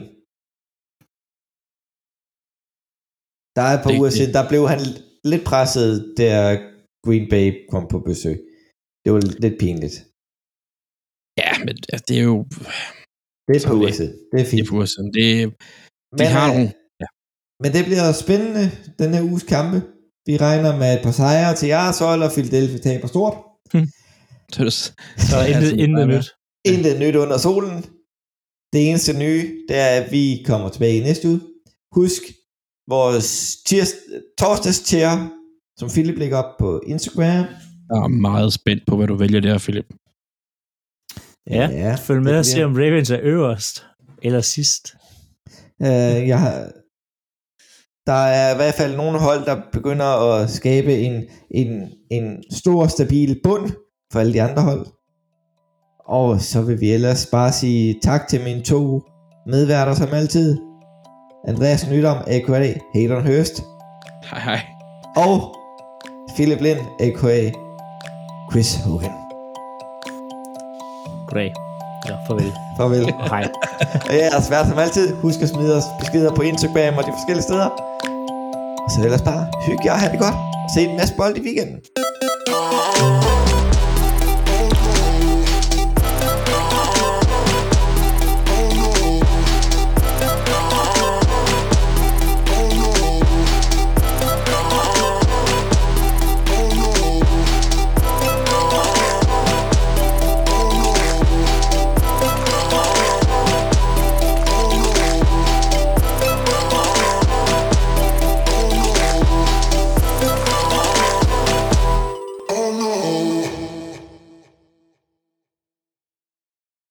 Der er et par
Det-
uger siden, der blev han lidt presset, da Green Bay kom på besøg. Det var lidt pinligt.
Ja, men altså, det er jo...
Det er
Så
uger
det-.
Det er
Det
fint.
er for siden. Det, de
Men,
har
øh,
nogle...
Men det bliver spændende, den her uges kampe. Vi regner med et par sejre til jeres hold, og Philadelphia taber stort.
Så er det,
Så
så er det
intet, intet nyt.
Intet nyt under solen. Det eneste nye, det er, at vi kommer tilbage i næste uge. Husk vores tirs, torsdags tier, som Philip lægger op på Instagram.
Jeg er meget spændt på, hvad du vælger der, Philip.
Ja,
Ja,
følg med og se, om Ravens er øverst eller sidst.
Øh, jeg har, der er i hvert fald nogle hold, der begynder at skabe en, en, en stor, stabil bund for alle de andre hold. Og så vil vi ellers bare sige tak til mine to medværter som altid. Andreas Nydom, a.k.a. Hayden Hurst,
Hej hej.
og Philip Lind, a.k.a. Chris Hogan.
Goddag. Ja, farvel.
Farvel.
Og hej.
Og jeg er svært som altid. Husk at smide os beskeder på Instagram og de forskellige steder. Og så ellers bare hygge jer og have det godt. Se en masse bold i weekenden.